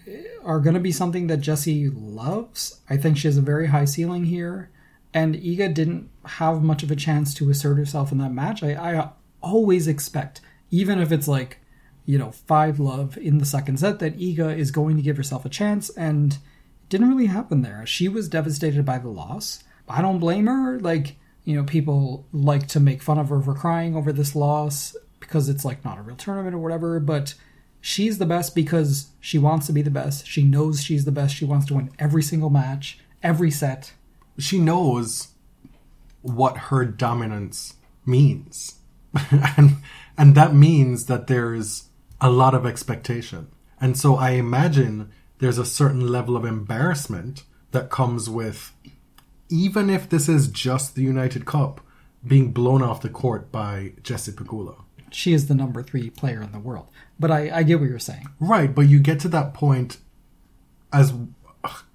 S1: eh, are going to be something that Jessie loves. I think she has a very high ceiling here, and Iga didn't have much of a chance to assert herself in that match. I, I always expect, even if it's like, you know, five love in the second set, that Iga is going to give herself a chance, and didn't really happen there. She was devastated by the loss. I don't blame her. Like, you know, people like to make fun of her for crying over this loss because it's like not a real tournament or whatever, but she's the best because she wants to be the best. She knows she's the best. She wants to win every single match, every set.
S2: She knows what her dominance means. and and that means that there's a lot of expectation. And so I imagine there's a certain level of embarrassment that comes with even if this is just the United Cup being blown off the court by Jessie Pegula.
S1: She is the number three player in the world. But I, I get what you're saying.
S2: Right, but you get to that point as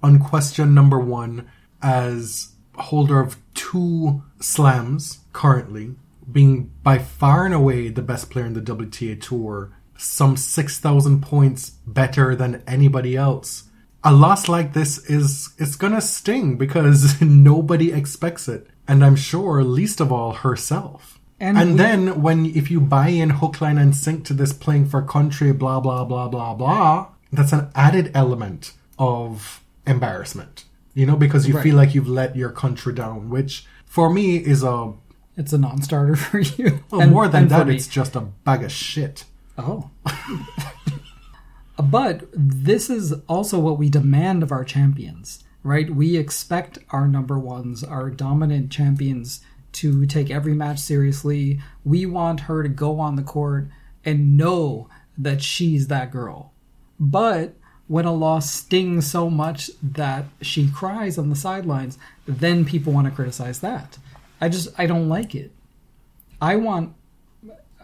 S2: unquestioned number one, as holder of two slams currently, being by far and away the best player in the WTA Tour, some 6,000 points better than anybody else. A loss like this is it's gonna sting because nobody expects it. And I'm sure, least of all, herself.
S1: And
S2: And,
S1: we-
S2: then when if you buy in hook, line, and sink to this playing for country, blah blah blah blah blah, that's an added element of embarrassment. You know, because you
S1: Right.
S2: feel like you've let your country down, which for me is a
S1: It's a non starter for you.
S2: well,
S1: And-
S2: more than that, it's just a bag of shit.
S1: Oh. but this is also what we demand of our champions, right? We expect our number ones, our dominant champions, to take every match seriously. We want her to go on the court and know that she's that girl. But when a loss stings so much that she cries on the sidelines, then people want to criticize that. I just, I don't like it. I want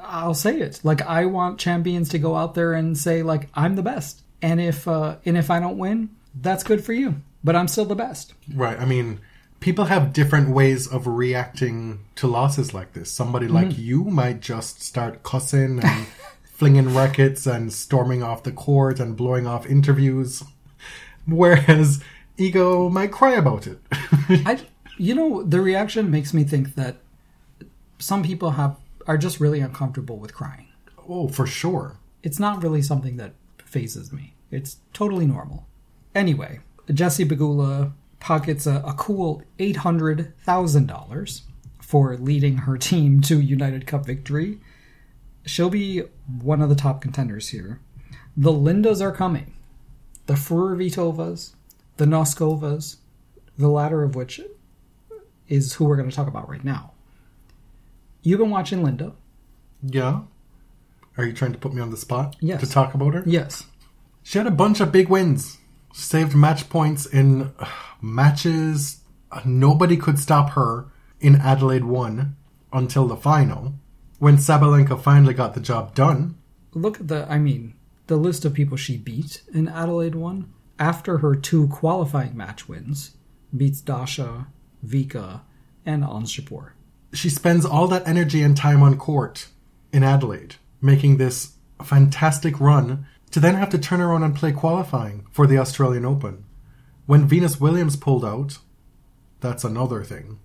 S1: I'll say it. Like I want champions to go out there and say like I'm the best. And if uh and if I don't win, that's good for you. But I'm still the best.
S2: Right. I mean, people have different ways of reacting to losses like this. Somebody like you might just start cussing and flinging rackets and storming off the court and blowing off interviews, whereas Iga might cry about it.
S1: I you know, the reaction makes me think that some people have are just really uncomfortable with crying.
S2: oh, for sure.
S1: It's not really something that phases me. It's totally normal. Anyway, Jessie Pegula pockets a, a cool eight hundred thousand dollars for leading her team to United Cup victory. She'll be one of the top contenders here. The Lindas are coming. The Fruhvirtovas, the Noskovas, the latter of which is who we're going to talk about right now. You've been watching Linda.
S2: Yeah. Are you trying to put me on the spot
S1: Yes.
S2: to talk about her?
S1: Yes.
S2: She had a bunch of big wins. Saved match points in uh, matches. Uh, Nobody could stop her in Adelaide 1 until the final. When Sabalenka finally got the job done,
S1: look at the i mean the list of people she beat in adelaide 1 after her two qualifying match wins beats Dasha, Vika, and Ons Jabeur.
S2: She spends all that energy and time on court in Adelaide, making this fantastic run to then have to turn around and play qualifying for the Australian Open. When Venus Williams pulled out, that's another thing.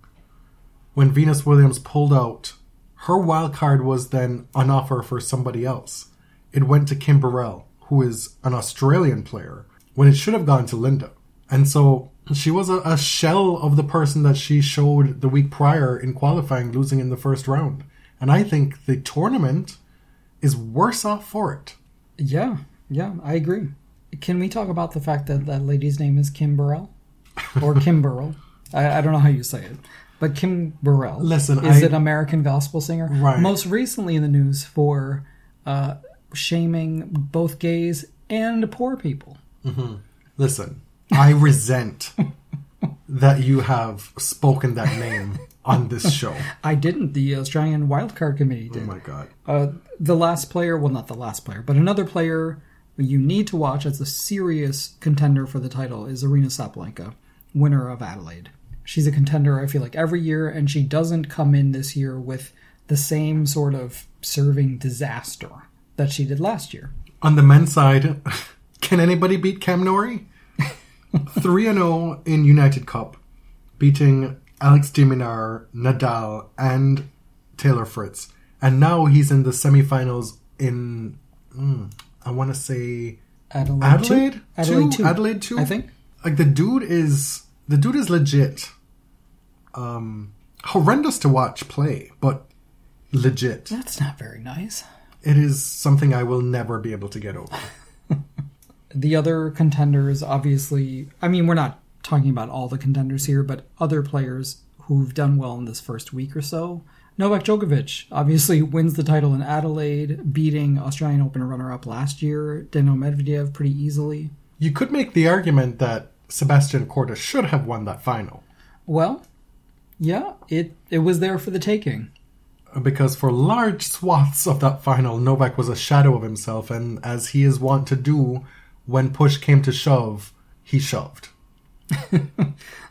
S2: When Venus Williams pulled out, her wild card was then on offer for somebody else. It went to Kim Birrell, who is an Australian player, when it should have gone to Linda. And so she was a, a shell of the person that she showed the week prior in qualifying, losing in the first round. And I think the tournament is worse off for it.
S1: Yeah, yeah, I agree. Can we talk about the fact that that lady's name is Kim Burrell? Or Kim Burrell? I, I don't know how you say it. But Kim Burrell
S2: Listen,
S1: is
S2: I-
S1: an American gospel singer.
S2: Right.
S1: Most recently in the news for uh, shaming both gays and poor people.
S2: Listen, I resent that you have spoken that name on this show.
S1: I didn't. The Australian Wildcard Committee did.
S2: Oh my god.
S1: Uh, the last player, well, not the last player, but another player you need to watch as a serious contender for the title is Aryna Sabalenka, winner of Adelaide. She's a contender, I feel like, every year, and she doesn't come in this year with the same sort of serving disaster that she did last year.
S2: On the men's side, can anybody beat Cam Norrie? 3 and 0 in United Cup, beating Alex de Minaur, Nadal, and Taylor Fritz. And now he's in the semifinals in, mm, I want to say,
S1: Adelaide,
S2: Adelaide?
S1: two? Adelaide
S2: Two? Adelaide two?
S1: I think.
S2: like the dude is the dude is legit. Um, horrendous to watch play, but legit.
S1: That's not very nice.
S2: It is something I will never be able to get over.
S1: The other contenders, obviously, I mean, we're not talking about all the contenders here, but other players who've done well in this first week or so. Novak Djokovic obviously wins the title in Adelaide, beating Australian Open runner-up last year, Daniil Medvedev, pretty easily.
S2: You could make the argument that Sebastian Korda should have won that final
S1: Well, yeah, it it was there for the taking.
S2: because for large swaths of that final, Novak was a shadow of himself, and as he is wont to do, when push came to shove, he shoved.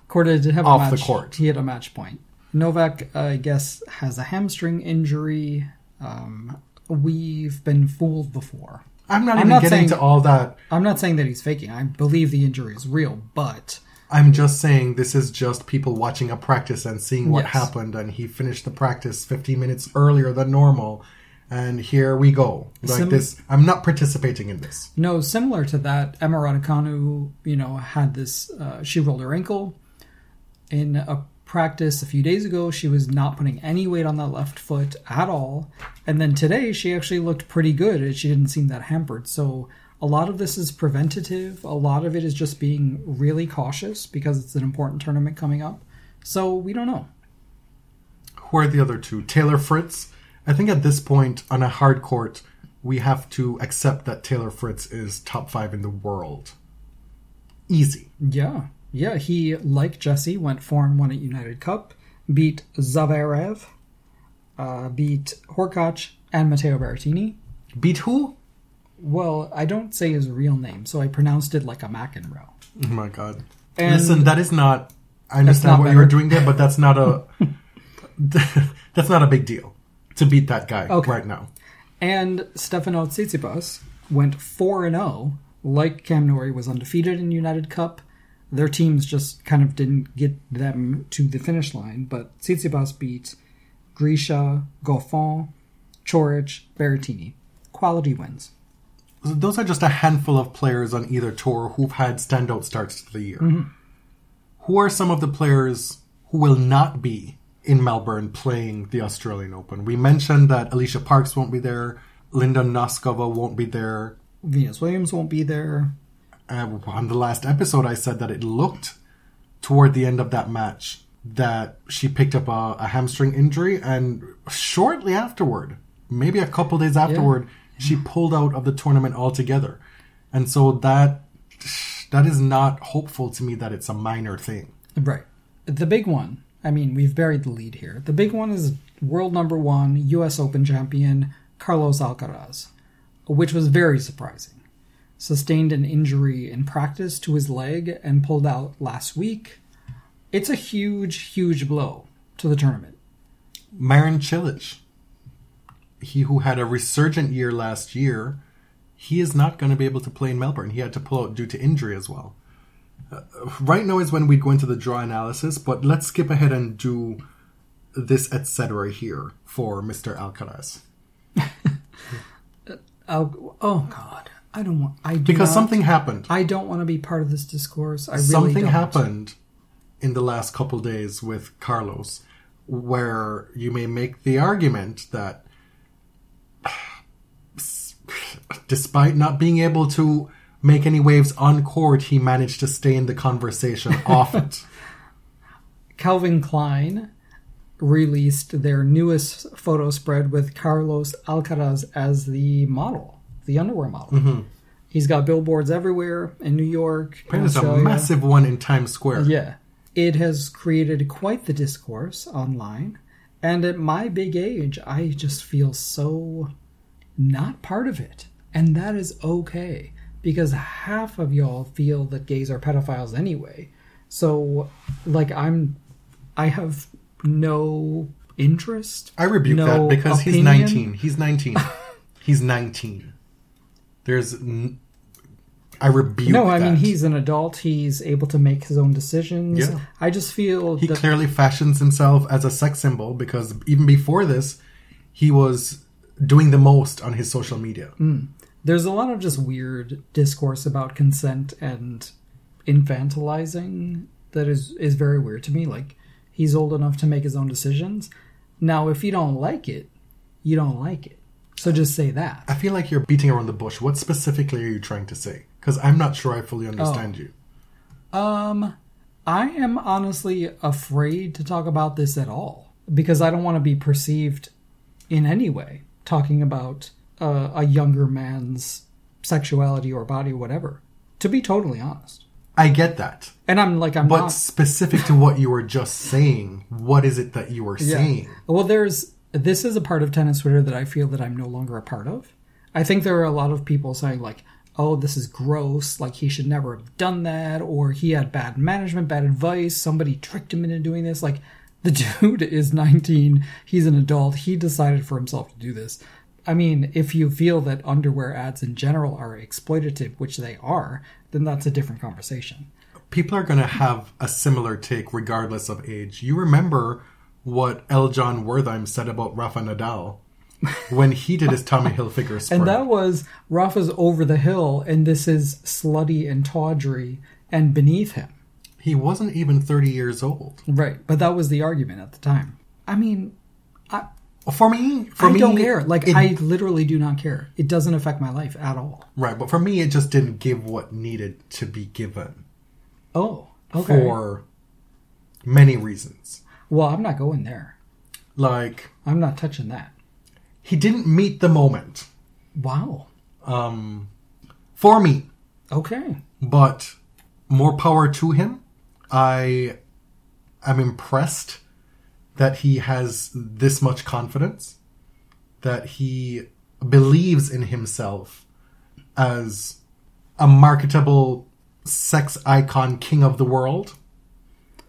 S1: Korda did have
S2: Off
S1: a
S2: the court.
S1: He had a match point. Novak, I guess, has a hamstring injury. Um, we've been fooled before.
S2: I'm not
S1: I'm
S2: even
S1: not
S2: getting
S1: saying-
S2: to all that.
S1: I'm not saying that he's faking. I believe the injury is real, but
S2: I'm just saying this is just people watching a practice and seeing what
S1: Yes.
S2: happened, and he finished the practice 15 minutes earlier than normal, and here we go. Like
S1: Sim-
S2: this, I'm not participating in this.
S1: no, similar to that, Emma Raducanu, you know, had this. Uh, she rolled her ankle in a practice a few days ago. She was not putting any weight on that left foot at all, and then today she actually looked pretty good. and She didn't seem that hampered. So a lot of this is preventative. A lot of it is just being really cautious because it's an important tournament coming up. So we don't know.
S2: Who are the other two? Taylor Fritz. I think at this point on a hard court, we have to accept that Taylor Fritz is top five in the world. Easy.
S1: Yeah, yeah. He, like Jessie, went four and one at United Cup, beat Zverev, uh, beat Hurkacz and Matteo Berrettini.
S2: Beat who?
S1: Well, I don't say his real name, so I pronounced it like a McEnroe.
S2: Oh my god.
S1: And-
S2: Listen, that is not. I understand
S1: not
S2: what you were doing there, but that's not a. that's not a big deal to beat that guy
S1: Okay.
S2: right now.
S1: And Stefano Tsitsipas went four and zero. Like Cam Norrie was undefeated in United Cup. Their teams just kind of didn't get them to the finish line, but Tsitsipas beat Grisha, Goffin, Coric, Berrettini. Quality wins.
S2: Those are just a handful of players on either tour who've had standout starts to the year. Mm-hmm. Who are some of the players who will not be in Melbourne playing the Australian Open? We mentioned that Alycia Parks won't be there, Linda Noskova won't be there.
S1: Venus Williams won't be there.
S2: Uh, on the last episode, I said that it looked toward the end of that match that she picked up a, a hamstring injury, and shortly afterward, maybe a couple days afterward, she pulled out of the tournament altogether. And so that that is not hopeful to me that it's a minor thing.
S1: Right. The big one, I mean, we've buried the lead here. The big one is world number one, US Open champion, Carlos Alcaraz, which was very surprising. Sustained an injury in practice to his leg and pulled out last week. it's a huge, huge blow to the tournament.
S2: Marin Cilic, he who had a resurgent year last year, he is not going to be able to play in Melbourne. He had to pull out due to injury as well. Right now is when we'd go into the draw analysis, but let's skip ahead and do this etc. here for Mr. Alcaraz.
S1: Oh, oh God, I don't want. I do
S2: Because
S1: not-
S2: something happened.
S1: I don't want to be part of this discourse. I really
S2: something
S1: don't.
S2: happened in the last couple days with Carlos where you may make the argument that despite not being able to make any waves on court, he managed to stay in the conversation off it.
S1: Calvin Klein released their newest photo spread with Carlos Alcaraz as the model, the underwear model.
S2: Mm-hmm.
S1: He's got billboards everywhere in New York.
S2: There's a massive one in Times Square.
S1: Yeah. It has created quite the discourse online. And at my big age, I just feel so not part of it. And that is okay because half of y'all feel that gays are pedophiles anyway. So, like, I'm, I have no interest.
S2: I rebuke
S1: no
S2: that because he's 19. He's 19. he's 19. There's. N- I rebuke
S1: No, I mean, he's an adult. He's able to make his own decisions.
S2: Yeah.
S1: I just feel
S2: He
S1: that
S2: clearly fashions himself as a sex symbol because even before this, he was doing the most on his social media.
S1: Mm. There's a lot of just weird discourse about consent and infantilizing that is is very weird to me like he's old enough to make his own decisions now if you don't like it you don't like it so just say that
S2: I feel like you're beating around the bush. What specifically are you trying to say? Because I'm not sure I fully understand you.
S1: um i am honestly afraid to talk about this at all because i don't want to be perceived in any way talking about uh, a younger man's sexuality or body or whatever to be totally honest
S2: I get that.
S1: and i'm like i'm
S2: But
S1: not
S2: specific to what you were just saying, what is it that you were saying?
S1: Well, there's this is a part of tennis Twitter that I feel that I'm no longer a part of. I think there are a lot of people saying like, "Oh, this is gross. Like he should never have done that, or he had bad management, bad advice. Somebody tricked him into doing this." Like the dude is 19. He's an adult. He decided for himself to do this. I mean, if you feel that underwear ads in general are exploitative, which they are, then that's a different conversation.
S2: People are going to have a similar take regardless of age. You remember what L. Jon Wertheim said about Rafa Nadal when he did his Tommy Hilfiger spread.
S1: And that was Rafa's over the hill, and this is slutty and tawdry and beneath him.
S2: he wasn't even 30 years old.
S1: Right. But that was the argument at the time. I mean, I,
S2: For me, for
S1: I
S2: me,
S1: don't care. Like,
S2: it-
S1: I literally do not care. It doesn't affect my life at all.
S2: right, but for me, it just didn't give what needed to be given
S1: Oh, okay.
S2: for many reasons.
S1: Well, I'm not going there.
S2: Like
S1: I'm not touching that.
S2: he didn't meet the moment
S1: Wow.
S2: um, for me,
S1: Okay.
S2: but more power to him. I am impressed that he has this much confidence, that he believes in himself as a marketable sex icon king of the world.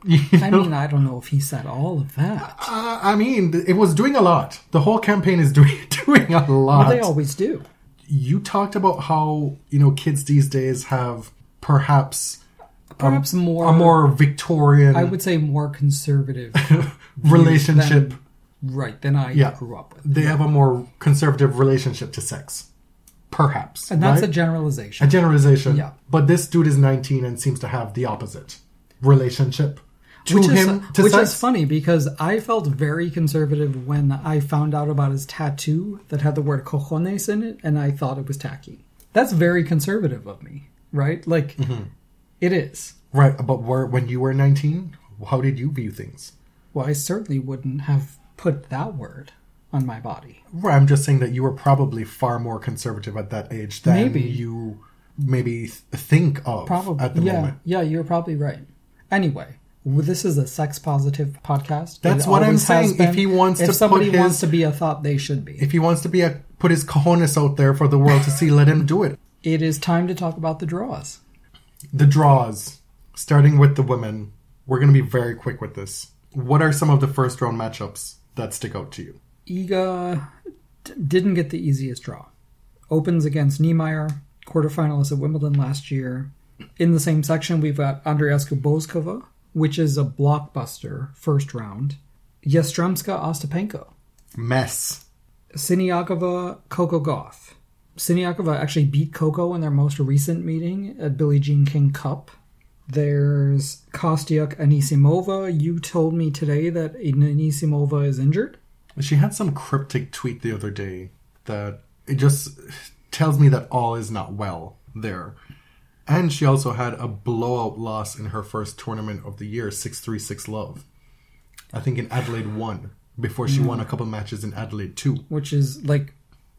S2: You
S1: I mean, I don't know if he said all of that.
S2: Uh, I mean, it was doing a lot. The whole campaign is doing doing a lot.
S1: But they always do.
S2: you talked about how you know kids these days have perhaps
S1: Perhaps more.
S2: a more Victorian
S1: I would say more conservative
S2: relationship.
S1: than- right than I
S2: Yeah.
S1: grew up with.
S2: They have a more conservative relationship to sex, perhaps.
S1: And that's
S2: right?
S1: a generalization.
S2: a generalization.
S1: Yeah.
S2: But this dude is 19 and seems to have the opposite relationship to
S1: which
S2: him
S1: is,
S2: to
S1: which
S2: sex.
S1: is funny because I felt very conservative when I found out about his tattoo that had the word cojones in it, and I thought it was tacky. That's very conservative of me, right? Like,
S2: Mm-hmm.
S1: It is.
S2: Right, but where, when you were 19, how did you view things?
S1: Well, I certainly wouldn't have put that word on my body.
S2: Right, I'm just saying that you were probably far more conservative at that age than
S1: Maybe.
S2: you maybe th- think of
S1: Probably.
S2: at the
S1: yeah,
S2: moment.
S1: yeah, you're probably right. Anyway, this is a sex positive podcast.
S2: That's
S1: It
S2: what I'm saying. If he wants
S1: if
S2: to
S1: somebody
S2: put his-
S1: wants to be a thought, they should be.
S2: If he wants to be a put his cojones out there for the world to see, let him do it.
S1: it is time to talk about the draws.
S2: The draws, starting with the women. We're going to be very quick with this. What are some of the first round matchups that stick out to you?
S1: Iga d- didn't get the easiest draw. Opens against Niemeier, quarterfinalist at Wimbledon last year. In the same section, we've got Andreescu Bouzkova, which is a blockbuster first round. Yastremska Ostapenko.
S2: Mess.
S1: Siniakova Coco Gauff. Siniakova uh, actually beat Coco in their most recent meeting at Billie Jean King Cup. There's Kostyuk Anisimova. You told me today that Anisimova is injured.
S2: She had some cryptic tweet the other day that it just tells me that all is not well there. And she also had a blowout loss in her first tournament of the year, 636 love. I think in Adelaide 1, before she hmm. won a couple matches in Adelaide 2.
S1: which is like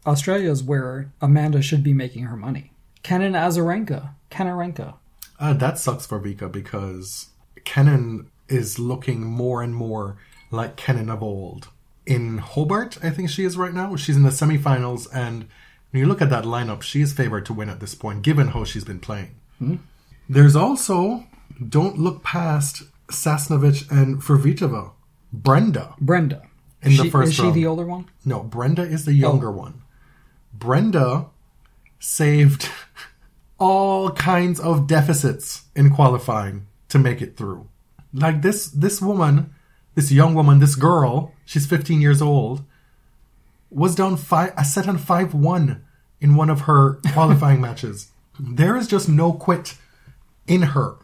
S1: Australia's where Amanda should be making her money. Kenin Azarenka, Kanarenka.
S2: Uh, that sucks for Vika because Kenin is looking more and more like Kenin of old. In Hobart, I think she is right now. She's in the semifinals, and when you look at that lineup, she is favored to win at this point, given how she's been playing. There's also, don't look past Sasnovich and Fruhvirtova. Brenda.
S1: Brenda.
S2: In
S1: Is
S2: the
S1: she-
S2: first
S1: is she
S2: round.
S1: the older one?
S2: No, Brenda is the younger one. Brenda saved all kinds of deficits in qualifying to make it through. Like this this woman, this young woman, this girl, she's 15 years old, was down five a set on 5-1 in one of her qualifying matches. There is just no quit in her.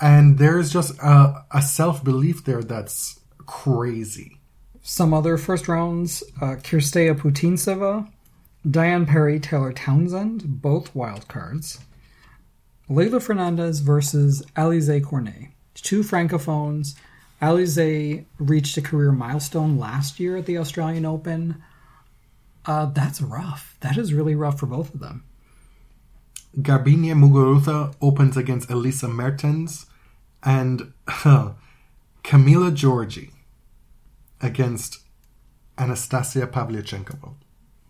S2: And there's just a, a self-belief there that's crazy.
S1: Some other first rounds: uh, Cirstea Putintseva, Diane Parry, Taylor Townsend, both wild cards. Leylah Fernandez versus Alize Cornet, two francophones. Alize reached a career milestone last year at the Australian Open. Uh, that's rough. That is really rough for both of them.
S2: Garbiñe Muguruza opens against Elise Mertens and Camila Giorgi against Anastasia Pavlyuchenkova.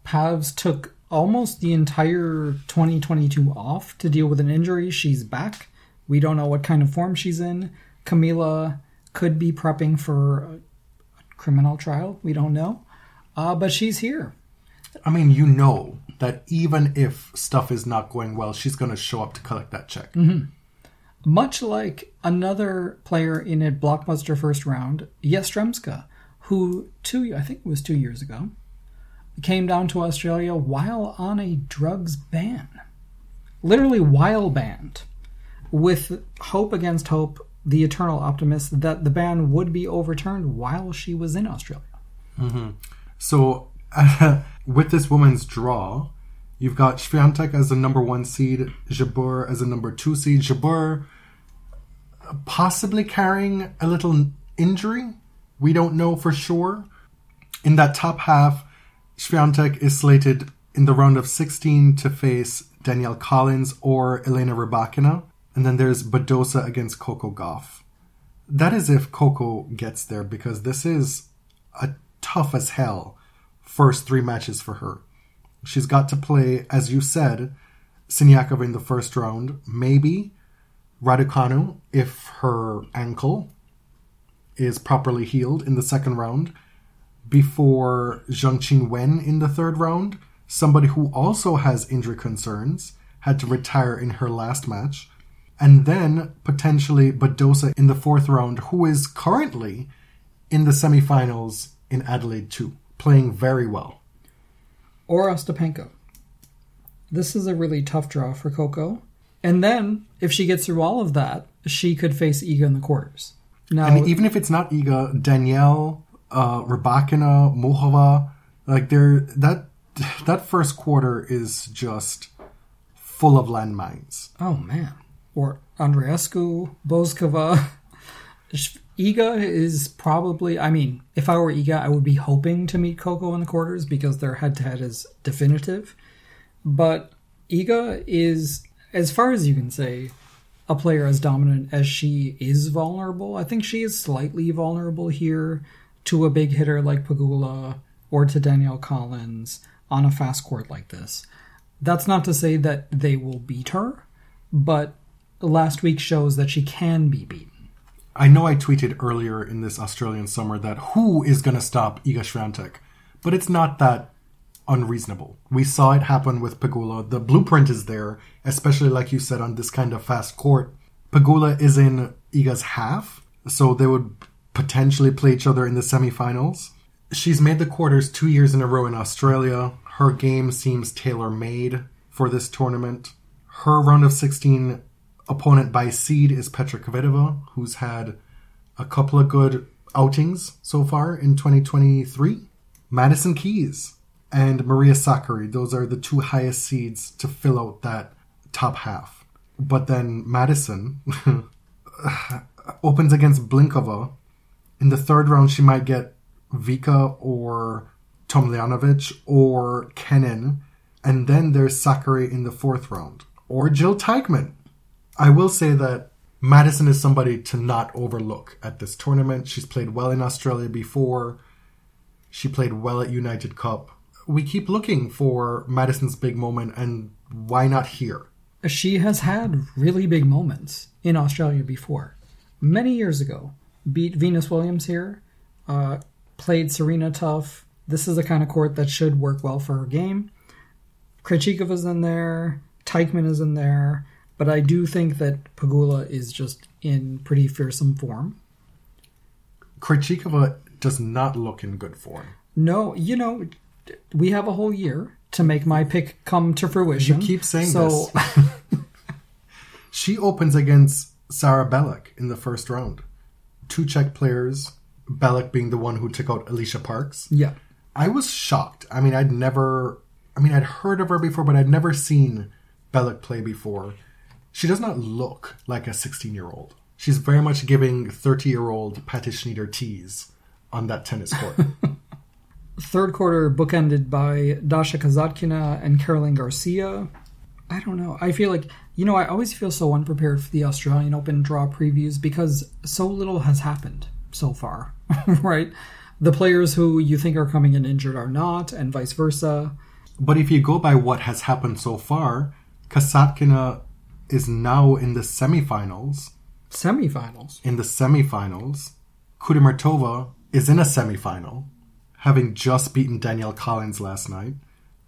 S1: Pavs took almost the entire 2022 off to deal with an injury. She's back. We don't know what kind of form she's in. Camila could be prepping for a criminal trial. We don't know. Uh, but she's here.
S2: I mean, you know that even if stuff is not going well, she's going to show up to collect that check.
S1: Much like another player in a blockbuster first round, Yastremska, who two I think it was two years ago, came down to Australia while on a drugs ban. Literally while banned. With hope against hope, the eternal optimist that the ban would be overturned while she was in Australia. Mm-hmm.
S2: So, with this woman's draw, you've got Swiatek as the number one seed, Jabeur as a number two seed. Jabeur possibly carrying a little injury. We don't know for sure. In that top half, Swiatek is slated in the round of 16 to face Danielle Collins or Elena Rybakina. And then there's Badosa against Coco Gauff. That is if Coco gets there because this is a tough as hell first three matches for her. She's got to play, as you said, Siniakova in the first round, maybe Raducanu if her ankle is properly healed in the second round, before Zheng Qinwen in the third round, somebody who also has injury concerns, had to retire in her last match, and then potentially Badosa in the fourth round, who is currently in the semifinals in Adelaide 2, playing very well.
S1: Or Ostapenko. This is a really tough draw for Coco. And then, if she gets through all of that, she could face Iga in the quarters. Now,
S2: And even if it's not Iga, Danielle, uh, Rybakina, Muchova, like they're that that first quarter is just full of landmines.
S1: Oh man. Or Andreescu, Bouzkova. Iga is probably, I mean, if I were Iga, I would be hoping to meet Coco in the quarters because their head to head is definitive. But Iga is, as far as you can say, a player as dominant as she is vulnerable. I think she is slightly vulnerable here to a big hitter like Pegula or to Danielle Collins on a fast court like this. That's not to say that they will beat her, but last week shows that she can be beaten.
S2: I know I tweeted earlier in this Australian summer that who is going to stop Iga Swiatek, but it's not that unreasonable. We saw it happen with Pegula. The blueprint is there, especially like you said on this kind of fast court. Pegula is in Iga's half, so they would potentially play each other in the semifinals. She's made the quarters two years in a row in Australia. Her game seems tailor made for this tournament. Her round of 16 opponent by seed is Petra Kvitova, who's had a couple of good outings so far in 2023. Madison Keys and Maria Sakkari, those are the two highest seeds to fill out that top half. But then Madison opens against Blinkova. In the third round, she might get Vika or Tomljanovic or Kenin. And then there's Sakkari in the fourth round. Or Jill Teichmann. I will say that Madison is somebody to not overlook at this tournament. She's played well in Australia before. She played well at United Cup. We keep looking for Madison's big moment, and why not here?
S1: She has had really big moments in Australia before. Many years ago, beat Venus Williams here, uh, played Serena tough. This is the kind of court that should work well for her game. Krejcikova's in there, Teichmann is in there, but I do think that Pegula is just in pretty fearsome form.
S2: Krejcikova does not look in good form.
S1: No, you know, we have a whole year to make my pick come to fruition.
S2: You keep saying
S1: so,
S2: this. she opens against Sarah Bejlek in the first round. Two Czech players, Bejlek being the one who took out Alycia Parks.
S1: yeah.
S2: I was shocked. I mean, I'd never, I mean, I'd heard of her before, but I'd never seen Bejlek play before. She does not look like a 16 year old. She's very much giving 30 year old Patty Schnyder tease on that tennis court.
S1: Third quarter bookended by Dasha Kasatkina and Caroline Garcia. I don't know. I feel like, you know, I always feel so unprepared for the Australian Open draw previews because so little has happened so far, right? The players who you think are coming in injured are not, and vice versa.
S2: but if you go by what has happened so far, Kasatkina is now in the semifinals.
S1: Semifinals.
S2: In the semifinals, Kudermetova is in a semifinal, having just beaten Danielle Collins last night.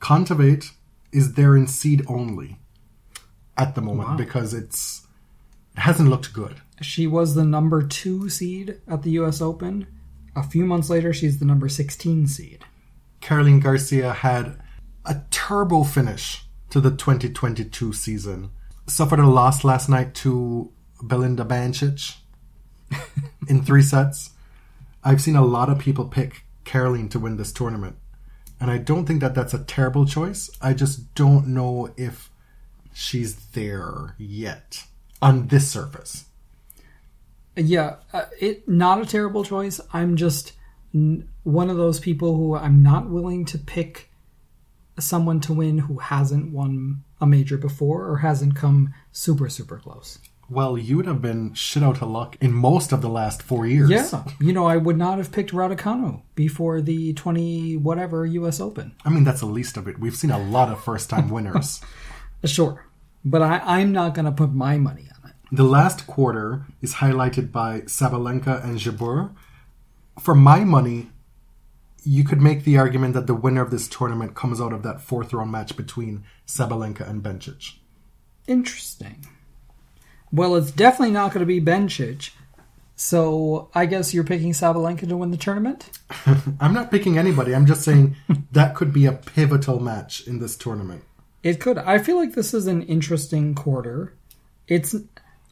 S2: Kontaveit is there in seed only at the moment
S1: Wow.
S2: because it's it hasn't looked good.
S1: She was the number two seed at the US Open. A few months later, she's the number 16 seed.
S2: Caroline Garcia had a turbo finish to the 2022 season. Suffered a loss last night to Belinda Bencic in three sets. I've seen a lot of people pick Caroline to win this tournament. And I don't think that that's a terrible choice. I just don't know if she's there yet on this surface.
S1: Yeah, uh, it not a terrible choice. I'm just n- one of those people who I'm not willing to pick someone to win who hasn't won a major before or hasn't come super super close.
S2: Well, you would have been shit out of luck in most of the last four years.
S1: Yeah, you know, I would not have picked Raducanu before the 20 whatever US Open.
S2: I mean, that's the least of it. We've seen a lot of first time winners.
S1: Sure, but I, I'm not going to put my money on it.
S2: The last quarter is highlighted by Sabalenka and Jabeur. For my money, you could make the argument that the winner of this tournament comes out of that fourth round match between Sabalenka and Bencic.
S1: Interesting. Well, it's definitely not going to be Bencic. So I guess you're picking Sabalenka to win the tournament.
S2: I'm not picking anybody. I'm just saying that could be a pivotal match in this tournament.
S1: It could. I feel like this is an interesting quarter. It's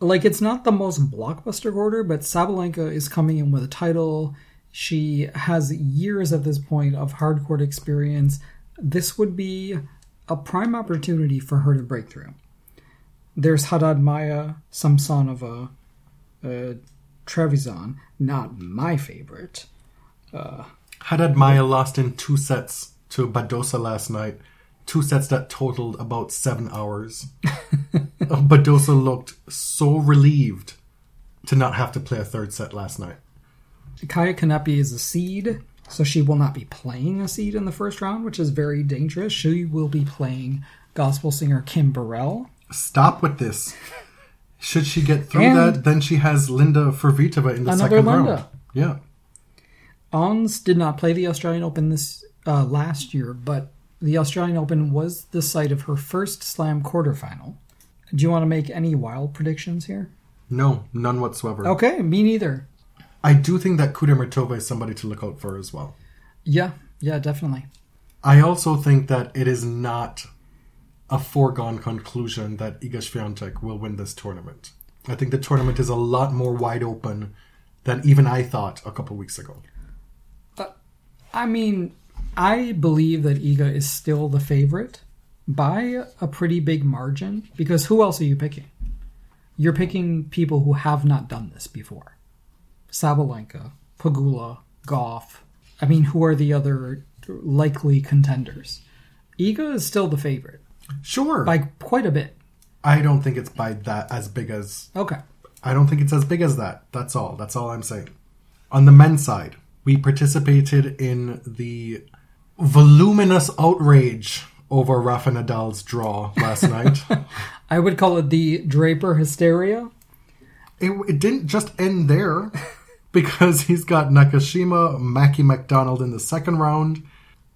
S1: like it's not the most blockbuster quarter, but Sabalenka is coming in with a title. She has years at this point of hardcore experience. This would be a prime opportunity for her to break through. There's Haddad Maya, Samsonova, uh, Trevisan, not my favorite.
S2: Haddad Maya lost in two sets to Badosa last night. Two sets that totaled about seven hours. Badosa looked so relieved to not have to play a third set last night.
S1: Kaia Kanepi is a seed, so she will not be playing a seed in the first round, which is very dangerous. She will be playing gospel singer Kim Burrell.
S2: Stop with this. Should she get through
S1: And-
S2: that, then she has Linda Fruhvirtova in the
S1: Another
S2: second
S1: Linda.
S2: round. Yeah.
S1: Ons did not play the Australian Open this uh, last year, but the Australian Open was the site of her first Slam quarterfinal. Do you want to make any wild predictions here?
S2: No, none whatsoever.
S1: Okay, me neither.
S2: I do think that Kudermetova is somebody to look out for as well.
S1: Yeah, yeah, definitely.
S2: I also think that it is not a foregone conclusion that Iga Swiatek will win this tournament. I think the tournament is a lot more wide open than even I thought a couple weeks ago.
S1: But I mean, I believe that Iga is still the favorite by a pretty big margin because who else are you picking? You're picking people who have not done this before. Sabalenka, Pegula, Gauff. I mean, who are the other likely contenders? Iga is still the favorite
S2: Sure.
S1: by quite a bit.
S2: I don't think it's by that as big as
S1: Okay.
S2: I don't think it's as big as that. That's all. That's all I'm saying. On the men's side, we participated in the voluminous outrage over Rafa Nadal's draw last night.
S1: I would call it the Draper hysteria.
S2: It, it didn't just end there because he's got Nakashima, Mackie McDonald in the second round,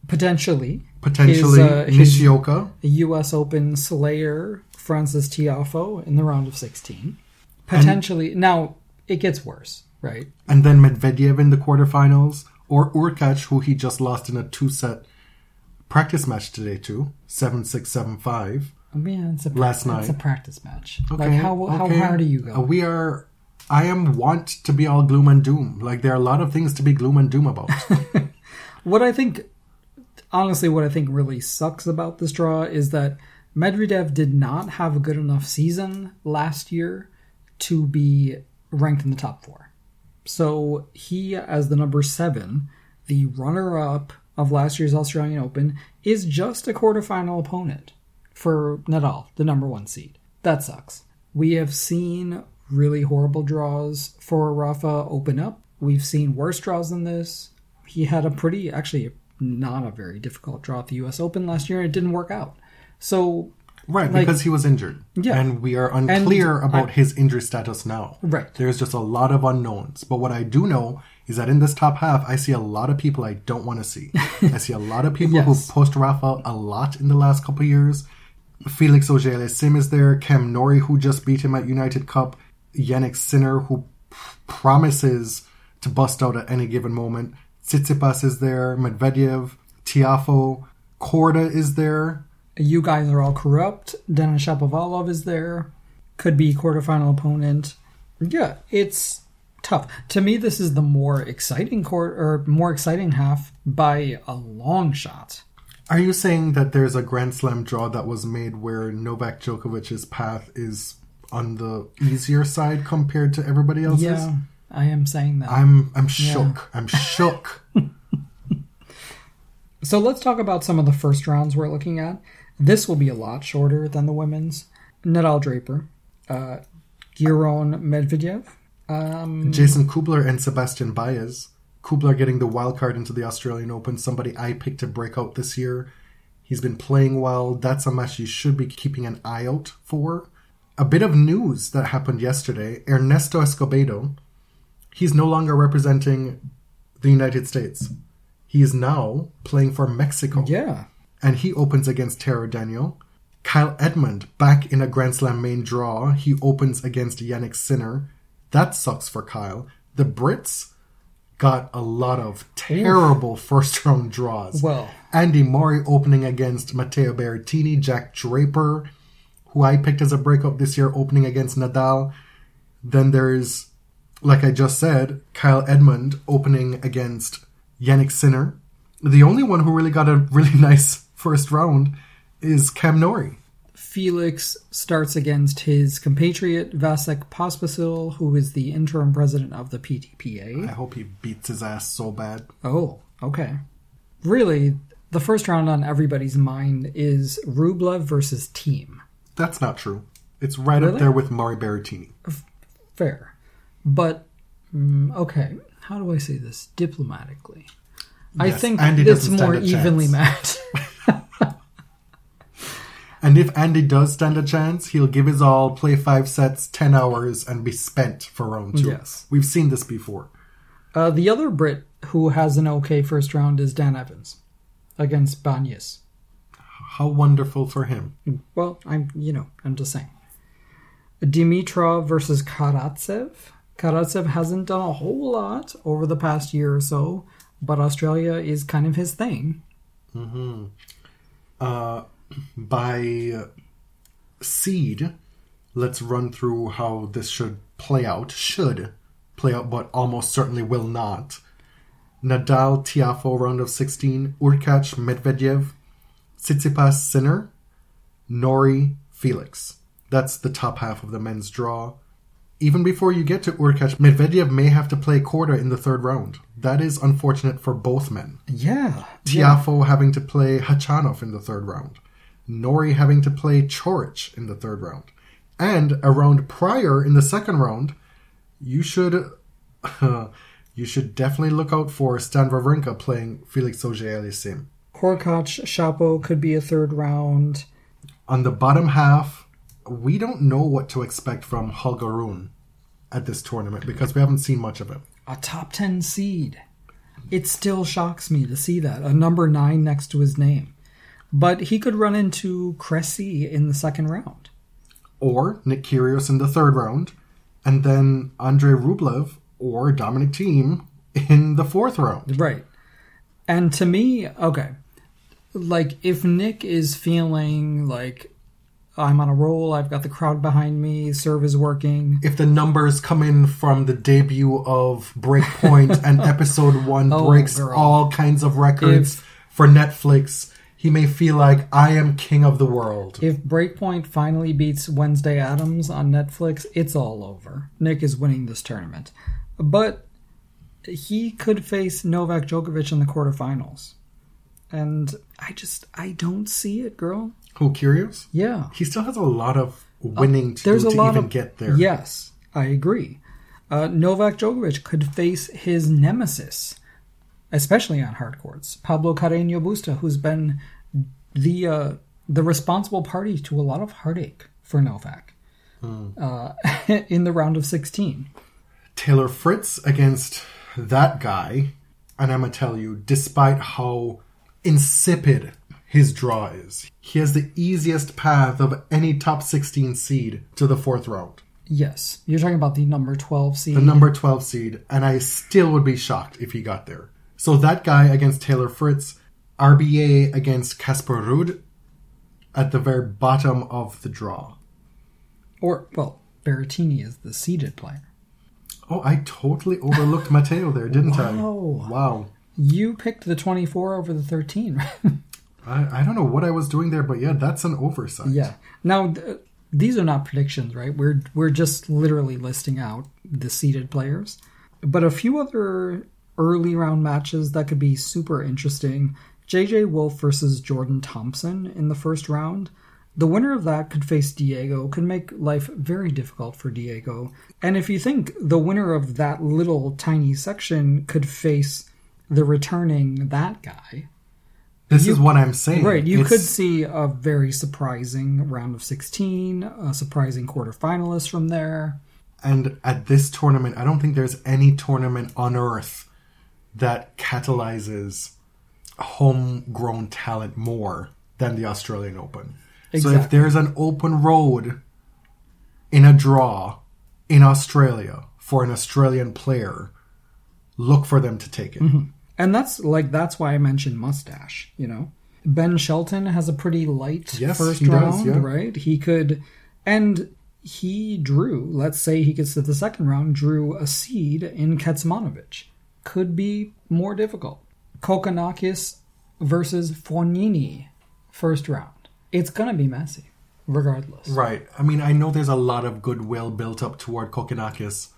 S1: Potentially.
S2: potentially
S1: His, uh,
S2: Nishioka.
S1: U.S. Open Slayer Frances Tiafoe in the round of 16. Potentially. now, it gets worse, right?
S2: and then Medvedev in the quarterfinals, or Hurkacz, who he just lost in a two set practice match today to 7 6 7 5.
S1: I mean, it's a,
S2: Last night.
S1: It's a practice match.
S2: Okay,
S1: like, how, how
S2: okay.
S1: hard do you go?
S2: Uh, We are. I am want to be all gloom and doom. Like, there are a lot of things to be gloom and doom about.
S1: What I think, honestly, what I think really sucks about this draw is that Medvedev did not have a good enough season last year to be ranked in the top four. So he, as the number seven, the runner up of last year's Australian Open, is just a quarterfinal opponent for Nadal, the number one seed. That sucks. We have seen really horrible draws for Rafa open up. We've seen worse draws than this. He had a pretty, actually, not a very difficult draw at the US Open last year, and it didn't work out. So,
S2: right,
S1: Like-
S2: because he was injured.
S1: Yeah.
S2: And we are unclear
S1: And
S2: about
S1: I-
S2: his injury status now.
S1: Right.
S2: There's just a lot of unknowns. But what I do know is that in this top half, I see a lot of people I don't want to see. I see a lot of people
S1: Yes.
S2: who post Rafa a lot in the last couple of years. Felix Auger Sim is there. Cam Norrie, who just beat him at United Cup. Jannik Sinner, who p- promises to bust out at any given moment. Tsitsipas is there. Medvedev, Tiafoe, Korda is there.
S1: You guys are all corrupt. Denis Shapovalov is there. Could be quarterfinal opponent. Yeah, it's tough. To me, this is the more exciting court or more exciting half by a long shot.
S2: Are you saying that there's a Grand Slam draw that was made where Novak Djokovic's path is on the easier side compared to everybody else's?
S1: Yeah, I am saying that.
S2: I'm I'm shook. I'm shook.
S1: So let's talk about some of the first rounds we're looking at. This will be a lot shorter than the women's. Nadal Draper, uh, Giron Medvedev. Um,
S2: Jason Kubler and Sebastian Baez. Kubler getting the wild card into the Australian Open, somebody I picked to break out this year. He's been playing well. That's a match you should be keeping an eye out for. A bit of news that happened yesterday Ernesto Escobedo, he's no longer representing the United States. He is now playing for Mexico.
S1: yeah,
S2: and he opens against Taro Daniel. Kyle Edmund back in a Grand Slam main draw. He opens against Jannik Sinner. That sucks for Kyle. The Brits got a lot of terrible first round draws.
S1: Well.
S2: Andy Murray opening against Matteo Berrettini, Jack Draper, who I picked as a breakup this year, opening against Nadal. Then there's, like I just said, Kyle Edmund opening against Jannik Sinner. The only one who really got a really nice first round is Cam Norrie.
S1: Felix starts against his compatriot Vasek Pospisil, who is the interim president of the PTPA.
S2: I hope he beats his ass so bad.
S1: Oh, okay. Really, the first round on everybody's mind is Rublev versus Thiem.
S2: That's not true. It's right
S1: Really?
S2: up there with Murray Berrettini.
S1: Fair. But, mm, okay, how do I say this diplomatically? I think
S2: Andy
S1: it's more evenly matched.
S2: And if Andy does stand a chance, he'll give his all, play five sets, 10 hours, and be spent for round two.
S1: Yes.
S2: We've seen this before.
S1: Uh, the other Brit who has an okay first round is Dan Evans against Bagnis.
S2: How wonderful for him.
S1: Well, I'm you know I'm just saying. Dimitrov versus Karatsev. Karatsev hasn't done a whole lot over the past year or so, but Australia is kind of his thing.
S2: Uh, by seed, let's run through how this should play out. Should play out, but almost certainly will not. Nadal, Tiafoe, round of 16. Hurkacz, Medvedev. Tsitsipas, Sinner. Norrie, Felix. That's the top half of the men's draw. Even before you get to Hurkacz, Medvedev may have to play Korda in the third round. That is unfortunate for both men.
S1: Yeah.
S2: Tiafoe having to play Khachanov in the third round. Norrie having to play Coric in the third round. And a round prior in the second round, you should you should definitely look out for Stan Wawrinka playing Felix Auger-Aliassime.
S1: Hurkacz, Shapo could be a third round.
S2: On the bottom half, we don't know what to expect from Holger Rune at this tournament because we haven't seen much of him.
S1: A top 10 seed. It still shocks me to see that. A number 9 next to his name. But he could run into Cressy in the second round.
S2: Or Nick Kyrgios in the third round, and then Andrei Rublev or Dominic Thiem in the fourth round.
S1: Right. And to me, okay. Like if Nick is feeling like I'm on a roll, I've got the crowd behind me, serve is working.
S2: if the numbers come in from the debut of Breakpoint and episode one
S1: Oh,
S2: breaks
S1: girl.
S2: all kinds of records
S1: If-
S2: for Netflix, he may feel like I am king of the world.
S1: If Breakpoint finally beats Wednesday Addams on Netflix, it's all over. Nick is winning this tournament. But he could face Novak Djokovic in the quarterfinals. And I just I don't see it, girl.
S2: Who curious?
S1: Yeah.
S2: He still has a lot of winning to
S1: Uh, There's
S2: do
S1: a
S2: to
S1: lot
S2: even
S1: of
S2: get there.
S1: Yes, I agree. Uh, Novak Djokovic could face his nemesis, especially on hard courts, Pablo Carreño Busta, who's been the uh, the responsible party to a lot of heartache for Novak uh, in the round of 16.
S2: Taylor Fritz against that guy, and I'm gonna tell you, despite how insipid his draw is, he has the easiest path of any top 16 seed to the fourth round.
S1: Yes, you're talking about the number 12 seed.
S2: the number 12 seed, and I still would be shocked if he got there. So that guy against Taylor Fritz, RBA against Casper Ruud at the very bottom of the draw.
S1: or, well, Berrettini is the seeded player.
S2: Oh, I totally overlooked Matteo there, didn't I?
S1: Wow.
S2: Wow.
S1: You picked the 24 over the 13.
S2: I, I don't know what I was doing there, but yeah, that's an oversight.
S1: Yeah. Now th- these are not predictions, right? We're we're just literally listing out the seeded players. But a few other early round matches that could be super interesting. JJ Wolf versus Jordan Thompson in the first round. The winner of that could face Diego, could make life very difficult for Diego. And if you think the winner of that little tiny section could face the returning that guy,
S2: This is what I'm saying.
S1: Right, you
S2: It's-
S1: could see a very surprising round of 16, a surprising quarterfinalist from there.
S2: And at this tournament, I don't think there's any tournament on earth that catalyzes homegrown talent more than the Australian Open. So if there's an open road in a draw in Australia for an Australian player, look for them to take it. Mm-hmm.
S1: And that's like that's why I mentioned mustache, you know. Ben Shelton has a pretty light
S2: Yes,
S1: first
S2: he does,
S1: round,
S2: yeah.
S1: right? He could and he drew, let's say he gets to the second round, drew a seed in Kecmanovic. Could be more difficult. Kokkinakis versus Fognini, first round. It's gonna be messy, regardless.
S2: Right. I mean, I know there's a lot of goodwill built up toward Kokkinakis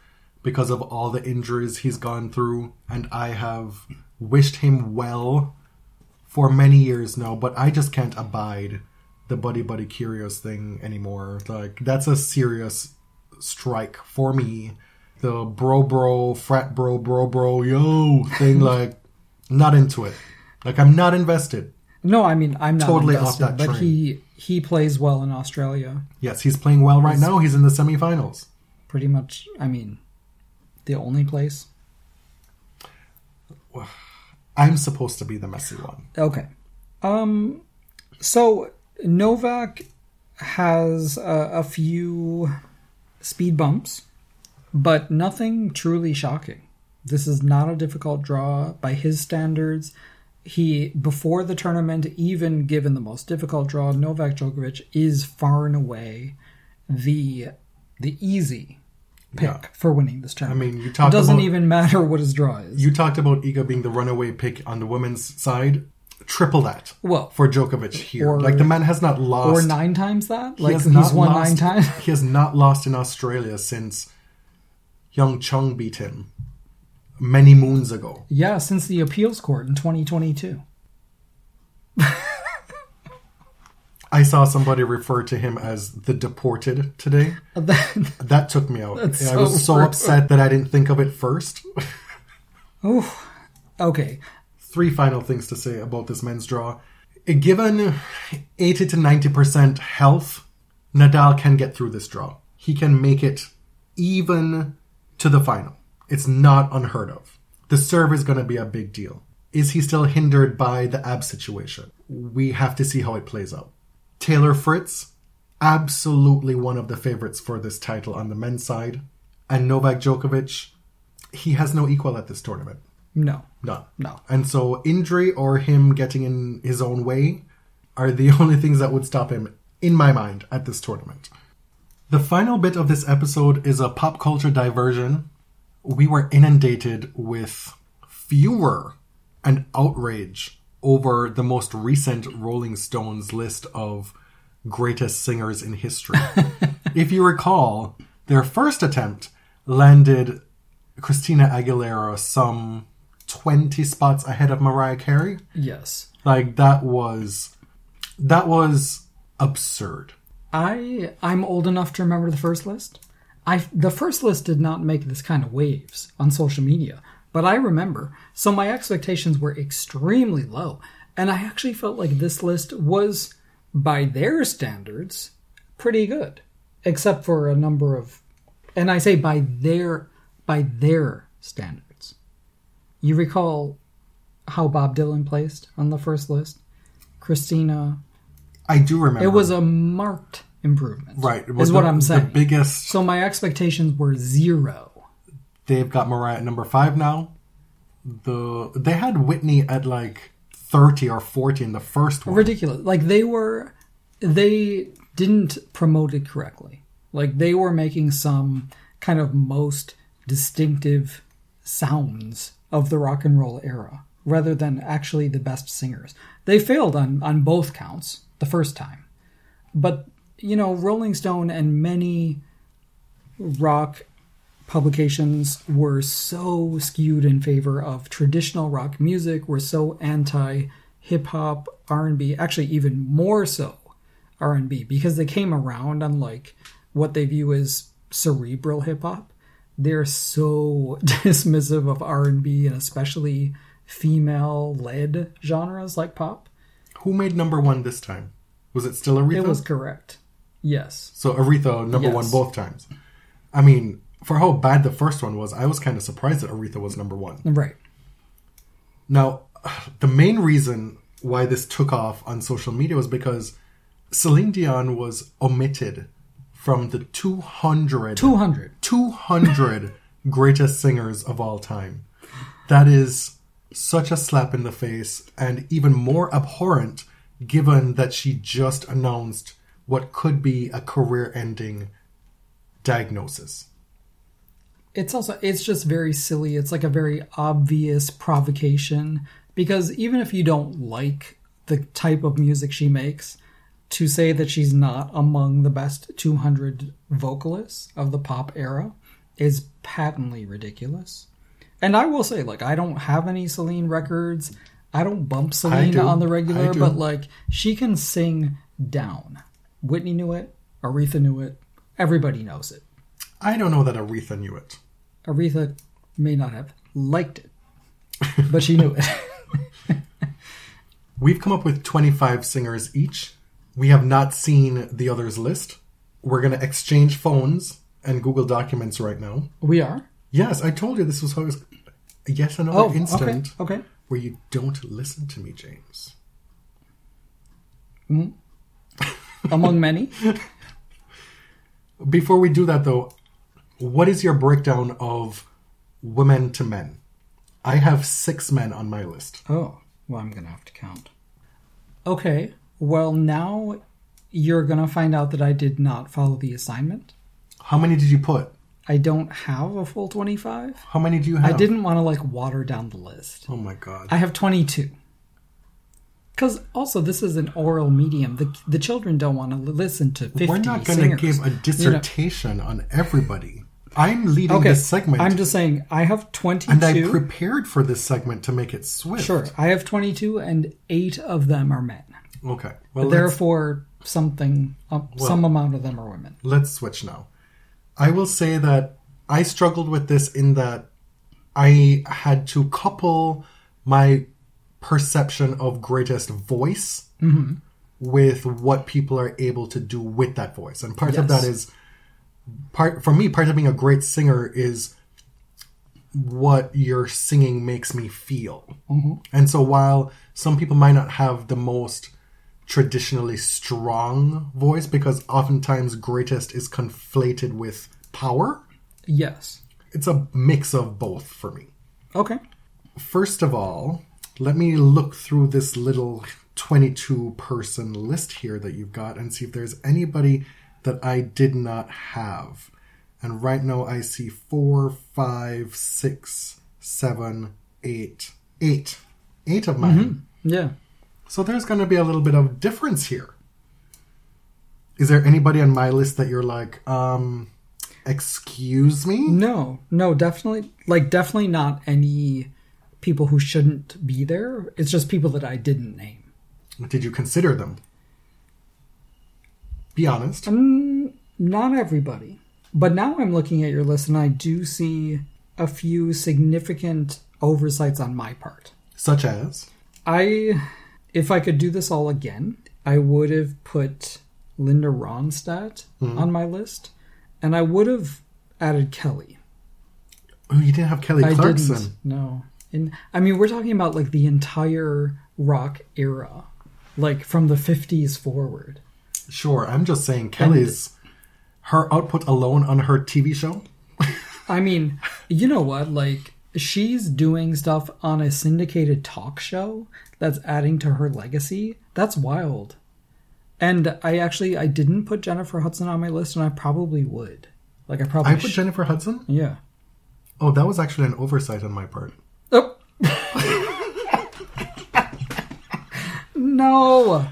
S2: because of all the injuries he's gone through, and I have wished him well for many years now, but I just can't abide the buddy buddy Kyrgios thing anymore. Like, that's a serious strike for me. The bro bro, frat bro, bro bro, yo thing, like, not into it. Like, I'm not invested.
S1: No, I mean I'm not
S2: Totally off
S1: invested,
S2: that
S1: but
S2: train.
S1: he he plays well in Australia.
S2: Yes, he's playing well right now. He's in the semifinals.
S1: Pretty much, I mean, the only place.
S2: I'm supposed to be the messy one.
S1: Okay. Um, so Novak has a, a few speed bumps, but nothing truly shocking. This is not a difficult draw by his standards. He before the tournament, even given the most difficult draw, Novak Djokovic is far and away the the easy pick
S2: Yeah.
S1: for winning this tournament.
S2: I mean, you
S1: it doesn't
S2: about-
S1: even matter what his draw is.
S2: You talked about Iga being the runaway pick on the women's side. Triple that
S1: well,
S2: for Djokovic here.
S1: Or-
S2: like the man has not lost, or
S1: nine times that. Like
S2: has
S1: he's won
S2: lost,
S1: nine times.
S2: He has not lost in Australia since Hyeon Chung beat him many moons ago.
S1: Yeah, since the appeals court in 2022.
S2: I saw somebody refer to him as the deported today.
S1: That-
S2: That took me out. I was
S1: so rude.
S2: upset that I didn't think of it first.
S1: Oof. Okay.
S2: Three final things to say about this men's draw. Given 80 to 90% health, Nadal can get through this draw. He can make it even to the final. It's not unheard of. The serve is going to be a big deal. Is he still hindered by the ab situation? We have to see how it plays out. Taylor Fritz, absolutely one of the favorites for this title on the men's side. And Novak Djokovic, he has no equal at this tournament.
S1: No.
S2: None.
S1: No.
S2: And so injury or him getting in his own way are the only things that would stop him, in my mind, at this tournament. The final bit of this episode is a pop culture diversion. We were inundated with furor and outrage over the most recent Rolling Stones list of greatest singers in history. if you recall, their first attempt landed Christina Aguilera some 20 spots ahead of Mariah Carey.
S1: Yes.
S2: Like that was that was absurd.
S1: I I'm old enough to remember the first list. I the first list did not make this kind of waves on social media, but I remember. So my expectations were extremely low, and I actually felt like this list was by their standards pretty good, except for a number of and I say by their by their standards. You recall how Bob Dylan placed on the first list? Christina
S2: I do remember
S1: it was a marked improvement.
S2: right. it
S1: Is
S2: was
S1: what I'm saying.
S2: The biggest
S1: so my expectations were zero.
S2: they've got Mariah at number 5 now. The they had Whitney at like 30 or 40 in the first one.
S1: Ridiculous. Like they were they didn't promote it correctly. Like they were making some kind of most distinctive sounds of the rock and roll era rather than actually the best singers. They failed on on both counts the first time. But you know, Rolling Stone and many rock publications were so skewed in favor of traditional rock music, were so anti hip hop, R&B, actually even more so R&B because they came around on like what they view as cerebral hip hop. They're so dismissive of R&B and especially female led genres like pop.
S2: Who made number 1 this time? Was it still Aretha?
S1: It was correct. Yes.
S2: So Aretha number
S1: Yes.
S2: one both times. I mean, for how bad the first one was, I was kind of surprised that Aretha was number one.
S1: Right.
S2: Now, the main reason why this took off on social media was because Celine Dion was omitted from the 200,
S1: 200.
S2: 200 greatest singers of all time. That is such a slap in the face and even more abhorrent given that she just announced what could be a career ending diagnosis.
S1: it's also it's just very silly. It's like a very obvious provocation because even if you don't like the type of music she makes to say that she's not among the best 200 vocalists of the pop era is patently ridiculous. And i will say like i don't have any celine records i don't bump Selena
S2: do.
S1: on the regular but like she can sing down whitney knew it aretha knew it everybody knows it
S2: I don't know that Aretha knew it.
S1: Aretha may not have liked it, but she knew it.
S2: We've come up with 25 singers each. We have not seen the others' list. We're going to exchange phones and Google Documents right now.
S1: We are.
S2: Yes, I told you this was how it was. Yet another
S1: Oh,
S2: instant
S1: okay. Okay.
S2: Where you don't listen to me, James. Hmm?
S1: Among many.
S2: Before we do that, though, what is your breakdown of women to men? I have six men on my list.
S1: Oh, well, I'm gonna have to count. Okay. Well, now you're gonna find out that I did not follow the assignment.
S2: How many did you put?
S1: I don't have a full 25.
S2: How many do you have?
S1: I didn't want to like water down the list.
S2: Oh my god.
S1: I have 22. Because also, this is an oral medium. The, the children don't want to listen to 50
S2: We're not going to give a
S1: You know-
S2: dissertation on everybody. I'm leading
S1: Okay,
S2: this segment,
S1: I'm just saying, I have 22.
S2: and I prepared for this segment to make it swift.
S1: Sure, I have 22, and eight of them are men.
S2: Okay. Well,
S1: Therefore, something, uh, some amount of them are women.
S2: let's switch now. I will say that I struggled with this in that I had to couple my perception of greatest voice
S1: Mm-hmm.
S2: with what people are able to do with that voice. And part of that is part for me part of being a great singer is what your singing makes me feel.
S1: Mm-hmm.
S2: And so while some people might not have the most traditionally strong voice because oftentimes greatest is conflated with power,
S1: Yes.
S2: it's a mix of both for me.
S1: Okay.
S2: First of all, let me look through this little 22 person list here that you've got and see if there's anybody that I did not have. And right now I see four, five, six, seven, eight, eight. Eight of mine. Mm-hmm.
S1: Yeah.
S2: So there's going to be a little bit of difference here. Is there anybody on my list that you're like, um, excuse me?
S1: No, no, definitely, like, definitely not any people who shouldn't be there. It's just people that I didn't name.
S2: Did you consider them? Be honest.
S1: Not everybody. But now I'm looking at your list and I do see a few significant oversights on my part.
S2: Such as?
S1: I, if I could do this all again, I would have put Linda Ronstadt mm-hmm. on my list, and I would have added Kelly.
S2: Oh, you didn't have Kelly
S1: I
S2: Clarkson.
S1: didn't. No, and I mean we're talking about like the entire rock era, like from the '50s forward.
S2: Sure, I'm just saying Kelly's her output alone on her TV show.
S1: I mean, you know what? Like she's doing stuff on a syndicated talk show that's adding to her legacy. That's wild. And I actually I didn't put Jennifer Hudson on my list, and I probably would. Like I probably
S2: I put
S1: sh-
S2: Jennifer Hudson.
S1: yeah.
S2: Oh, that was actually an oversight on my part.
S1: Oh. no.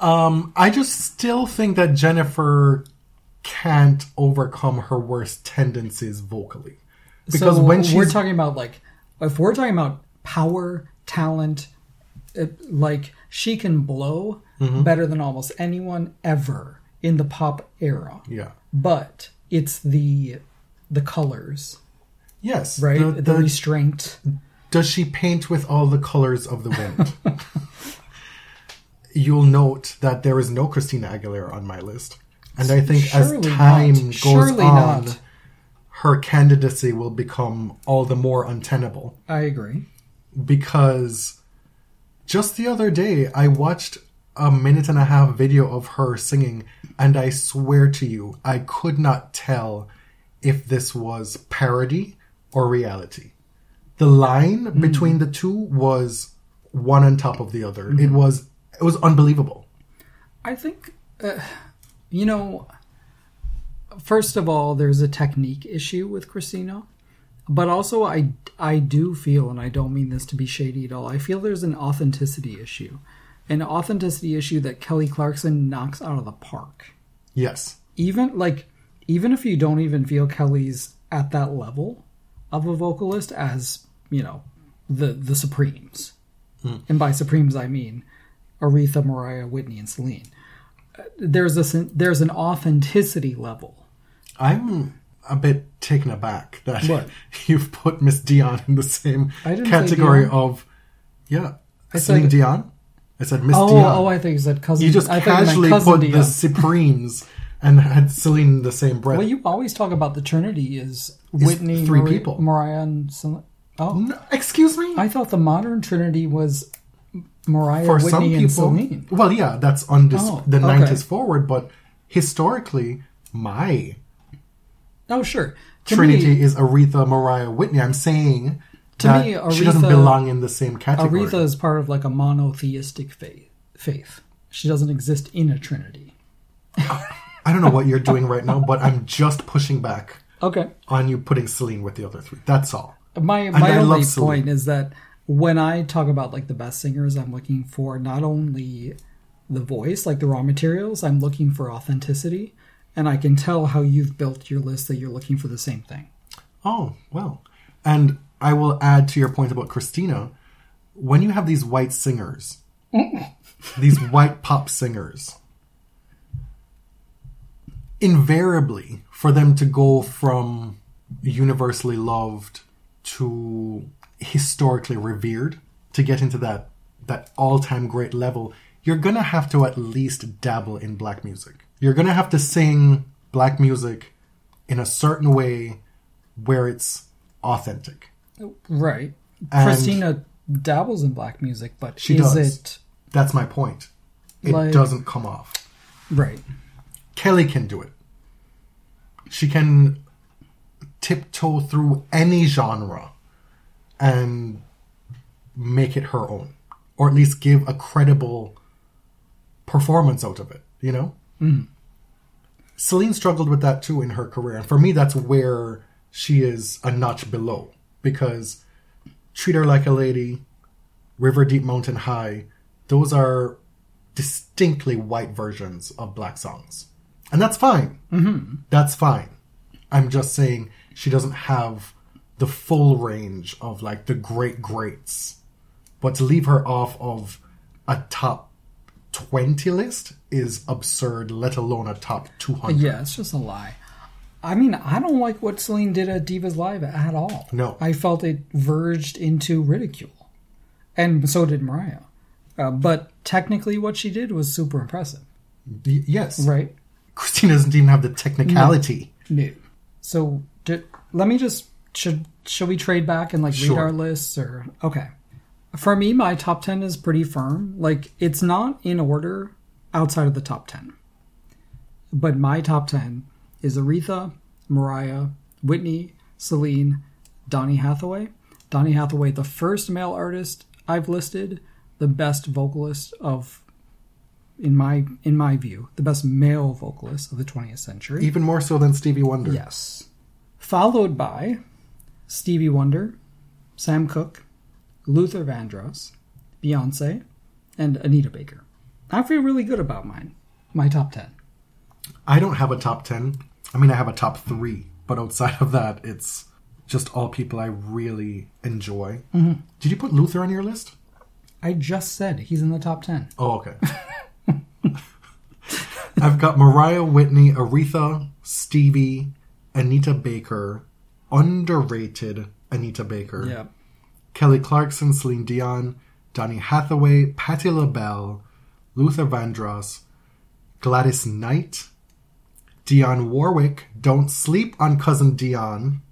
S2: Um, I just still think that Jennifer can't overcome her worst tendencies vocally. Because
S1: so
S2: when
S1: we're
S2: she's
S1: talking about like if we're talking about power talent it, like she can blow
S2: Mm-hmm.
S1: better than almost anyone ever in the pop era
S2: yeah,
S1: but it's the the colors
S2: yes,
S1: right
S2: the-
S1: the,
S2: the-
S1: restraint
S2: does she paint with all the colors of the wind? You'll note that there is no Christina Aguilera on my list, and I think
S1: Surely
S2: as time
S1: not.
S2: goes
S1: Surely
S2: on,
S1: not.
S2: her candidacy will become all the more untenable.
S1: i agree
S2: because just the other day I watched a minute and a half video of her singing, and I swear to you, I could not tell if this was parody or reality. The line between the two was one on top of the other. It was it was unbelievable.
S1: i think uh, you know first of all there's a technique issue with christina but also i i do feel and i don't mean this to be shady at all i feel there's an authenticity issue. An authenticity issue that kelly clarkson knocks out of the park.
S2: Yes.
S1: even like even if you don't even feel kelly's at that level of a vocalist as you know the the supremes. And by supremes i mean aretha mariah whitney and celine. Uh, there's a there's an authenticity level.
S2: I'm a bit taken aback that
S1: What?
S2: you've put Miss Dion in the same
S1: I didn't say
S2: category of yeah,
S1: I
S2: Celine
S1: said-
S2: Dion. I said Miss
S1: Oh,
S2: Dion.
S1: oh, I think you said cousin.
S2: you just
S1: I thought you meant
S2: casually put
S1: Dion.
S2: the Supremes and had Celine in the same breath.
S1: Well, you always talk about the Trinity is Whitney,
S2: three
S1: Mari-
S2: people.
S1: Mariah, and Celine. oh,
S2: No, excuse me.
S1: I thought the modern Trinity was Mariah,
S2: For
S1: Whitney,
S2: some
S1: and Celine.
S2: well, yeah, that's on this,
S1: Oh,
S2: the
S1: okay.
S2: nineties forward, but historically, my
S1: Oh, sure. To
S2: Trinity
S1: me,
S2: is Aretha, Mariah, Whitney. I'm saying
S1: To me,
S2: she doesn't
S1: Aretha-
S2: belong in the same category.
S1: Aretha is part of like a monotheistic faith. Faith. She doesn't exist in a Trinity.
S2: I don't know what you're doing right now, but I'm just pushing back
S1: Okay.
S2: on you putting Celine with the other three. That's all.
S1: My my only point is that when I talk about like the best singers, I'm looking for not only the voice, like the raw materials, I'm looking for authenticity, and I can tell how you've built your list that you're looking for the same thing.
S2: Oh, well. And I will add to your point about Christina. When you have these white singers, these white pop singers, invariably, for them to go from universally loved to historically revered, to get into that, that all time great level, you're going to have to at least dabble in black music. You're going to have to sing black music in a certain way where it's authentic.
S1: Right.
S2: And-
S1: Christina dabbles in black music, but
S2: She
S1: is
S2: does.
S1: it
S2: That's my point. It
S1: Like-
S2: doesn't come off.
S1: right?
S2: Kelly can do it. She can tiptoe through any genre and make it her own, or at least give a credible performance out of it, you know? Celine struggled with that too in her career. And for me, that's where she is a notch below because Treat Her Like a Lady, River Deep Mountain High, those are distinctly white versions of black songs. And that's fine. Mm-hmm. That's fine. I'm just saying she doesn't have the full range of like the great greats. But to leave her off of a top 20 list is absurd, let alone a top 200.
S1: Yeah, it's just a lie. I mean, I don't like what Celine did at Divas Live at all.
S2: No.
S1: I felt it verged into ridicule, and so did Mariah. Uh, but technically, what she did was super impressive,
S2: Y- yes.
S1: right?
S2: Christina doesn't even have the technicality.
S1: No. So d let me just should should we trade back and like read
S2: Sure.
S1: our lists or okay? For me, my top ten is pretty firm. Like it's not in order outside of the top ten, but my top ten is Aretha, Mariah, Whitney, Celine, Donny Hathaway. Donny Hathaway, the first male artist I've listed, the best vocalist of in my in my view, the best male vocalist of the 20th century.
S2: Even more so than Stevie Wonder.
S1: Yes. Followed by Stevie Wonder, Sam Cooke, Luther Vandross, Beyonce, and Anita Baker. I feel really good about mine. My top 10.
S2: I don't have a top 10. I mean, I have a top three, but outside of that, it's just all people I really enjoy.
S1: Mm-hmm.
S2: Did you put Luther on your list?
S1: I just said he's in the top 10.
S2: Oh, okay. I've got Mariah Whitney, Aretha, Stevie, Anita Baker, underrated Anita Baker,
S1: Yeah.
S2: Kelly Clarkson, Celine Dion, Donny Hathaway, Patti LaBelle, Luther Vandross, Gladys Knight, Dionne Warwick, Don't Sleep on Cousin Dion,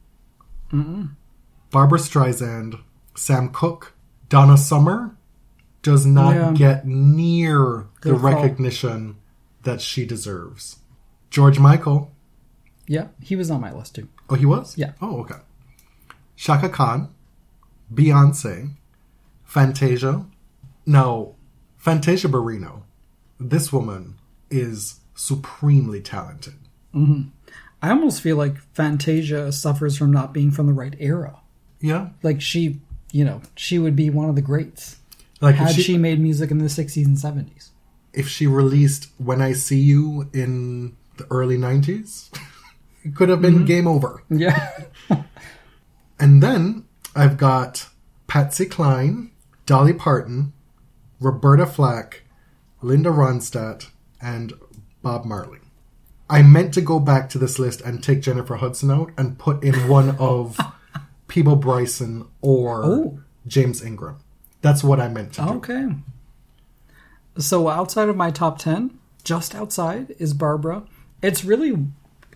S2: Barbra Streisand, Sam Cooke, Donna Summer does not
S1: Yeah.
S2: get near the
S1: call.
S2: recognition that she deserves. George Michael,
S1: Yeah, he was on my list too.
S2: oh, he was?
S1: Yeah.
S2: Oh, okay. Chaka Khan, Beyonce, Fantasia. Now, Fantasia Barrino, this woman is supremely talented. Mm-hmm.
S1: I almost feel like Fantasia suffers from not being from the right era.
S2: Yeah.
S1: Like she, you know, she would be one of the greats
S2: Like
S1: had
S2: if
S1: she,
S2: she,
S1: made music in the 60s and 70s.
S2: if she released When I See You in the early 90s, it could have been mm-hmm. game over.
S1: Yeah.
S2: And then I've got Patsy Cline, Dolly Parton, Roberta Flack, Linda Ronstadt, and Bob Marley. I meant to go back to this list and take Jennifer Hudson out and put in one of Peabo Bryson or
S1: Oh.
S2: James Ingram. That's what I meant to do.
S1: okay. So outside of my top 10, just outside is Barbra. It's really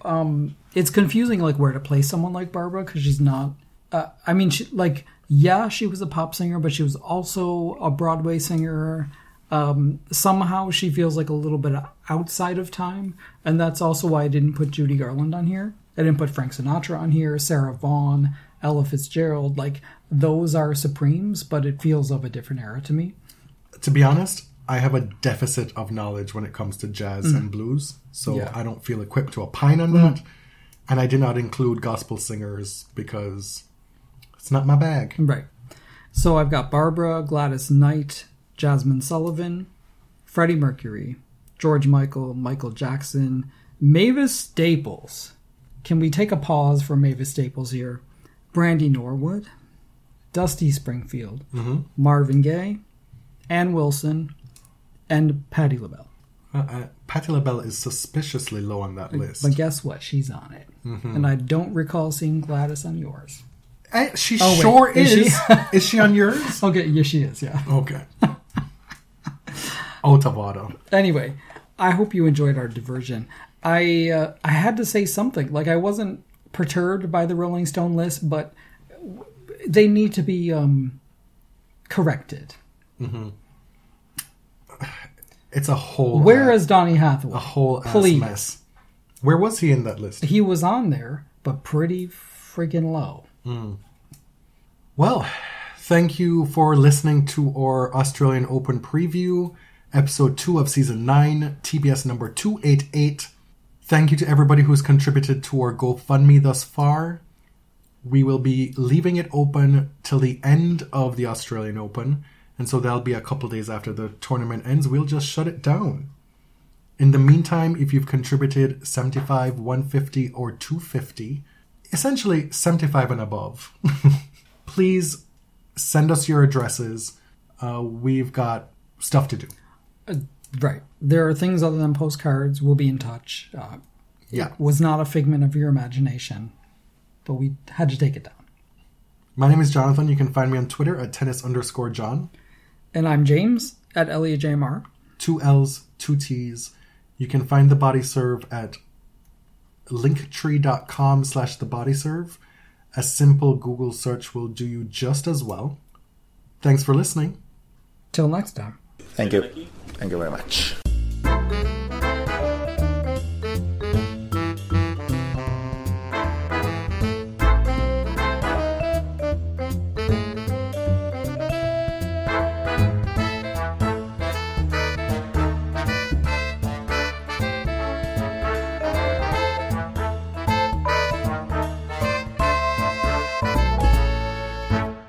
S1: um it's confusing like where to place someone like Barbra cuz she's not uh, I mean she like yeah, she was a pop singer, but she was also a Broadway singer. Um, somehow she feels like a little bit outside of time, and that's also why I didn't put Judy Garland on here. I didn't put Frank Sinatra on here, Sarah Vaughan, Ella Fitzgerald. Like those are supremes, but it feels of a different era to me.
S2: To be honest, I have a deficit of knowledge when it comes to jazz and blues, so
S1: Yeah.
S2: I don't feel equipped to opine on that. And I did not include gospel singers because it's not my bag.
S1: Right. So I've got Barbra, Gladys Knight, Jazmine Sullivan, Freddie Mercury, George Michael, Michael Jackson, Mavis Staples. Can we take a pause for Mavis Staples here? Brandy Norwood, Dusty Springfield, Marvin Gaye, Ann Wilson, and Patti LaBelle.
S2: Uh, uh, Patti LaBelle is suspiciously low on that list.
S1: But guess what? She's on it. And I don't recall seeing Gladys on yours.
S2: Eh, she
S1: Oh,
S2: sure
S1: is
S2: is.
S1: she?
S2: is she on yours?
S1: Okay, yes, she is, yeah.
S2: Okay. oh, Tavado.
S1: anyway, I hope you enjoyed our diversion. I uh, I had to say something. Like I wasn't perturbed by the Rolling Stone list, but they need to be um, corrected.
S2: It's a whole.
S1: Where
S2: uh,
S1: is Donny Hathaway?
S2: a whole ass
S1: Please.
S2: mess? Where was he in that list?
S1: He was on there, but pretty freaking low. Hmm.
S2: Well, thank you for listening to our Australian Open preview, episode 2 of season 9, TBS number 288. Thank you to everybody who's contributed to our GoFundMe thus far. We will be leaving it open till the end of the Australian Open, and so that'll be a couple days after the tournament ends. We'll just shut it down. In the meantime, if you've contributed 75, 150, or 250, essentially 75 and above, please send us your addresses. Uh, we've got stuff to do.
S1: Right. There are things other than postcards. We'll be in touch. Uh,
S2: Yeah.
S1: was not a figment of your imagination, but we had to take it down.
S2: My name is Jonathan. You can find me on Twitter at tennis underscore John.
S1: And I'm James at Elliot JMR.
S2: Two L's, two T's. You can find the body serve at linktree.com slash the body serve. A simple Google search will do you just as well. Thanks for listening.
S1: Till next time.
S3: Thank you. Thank you very much.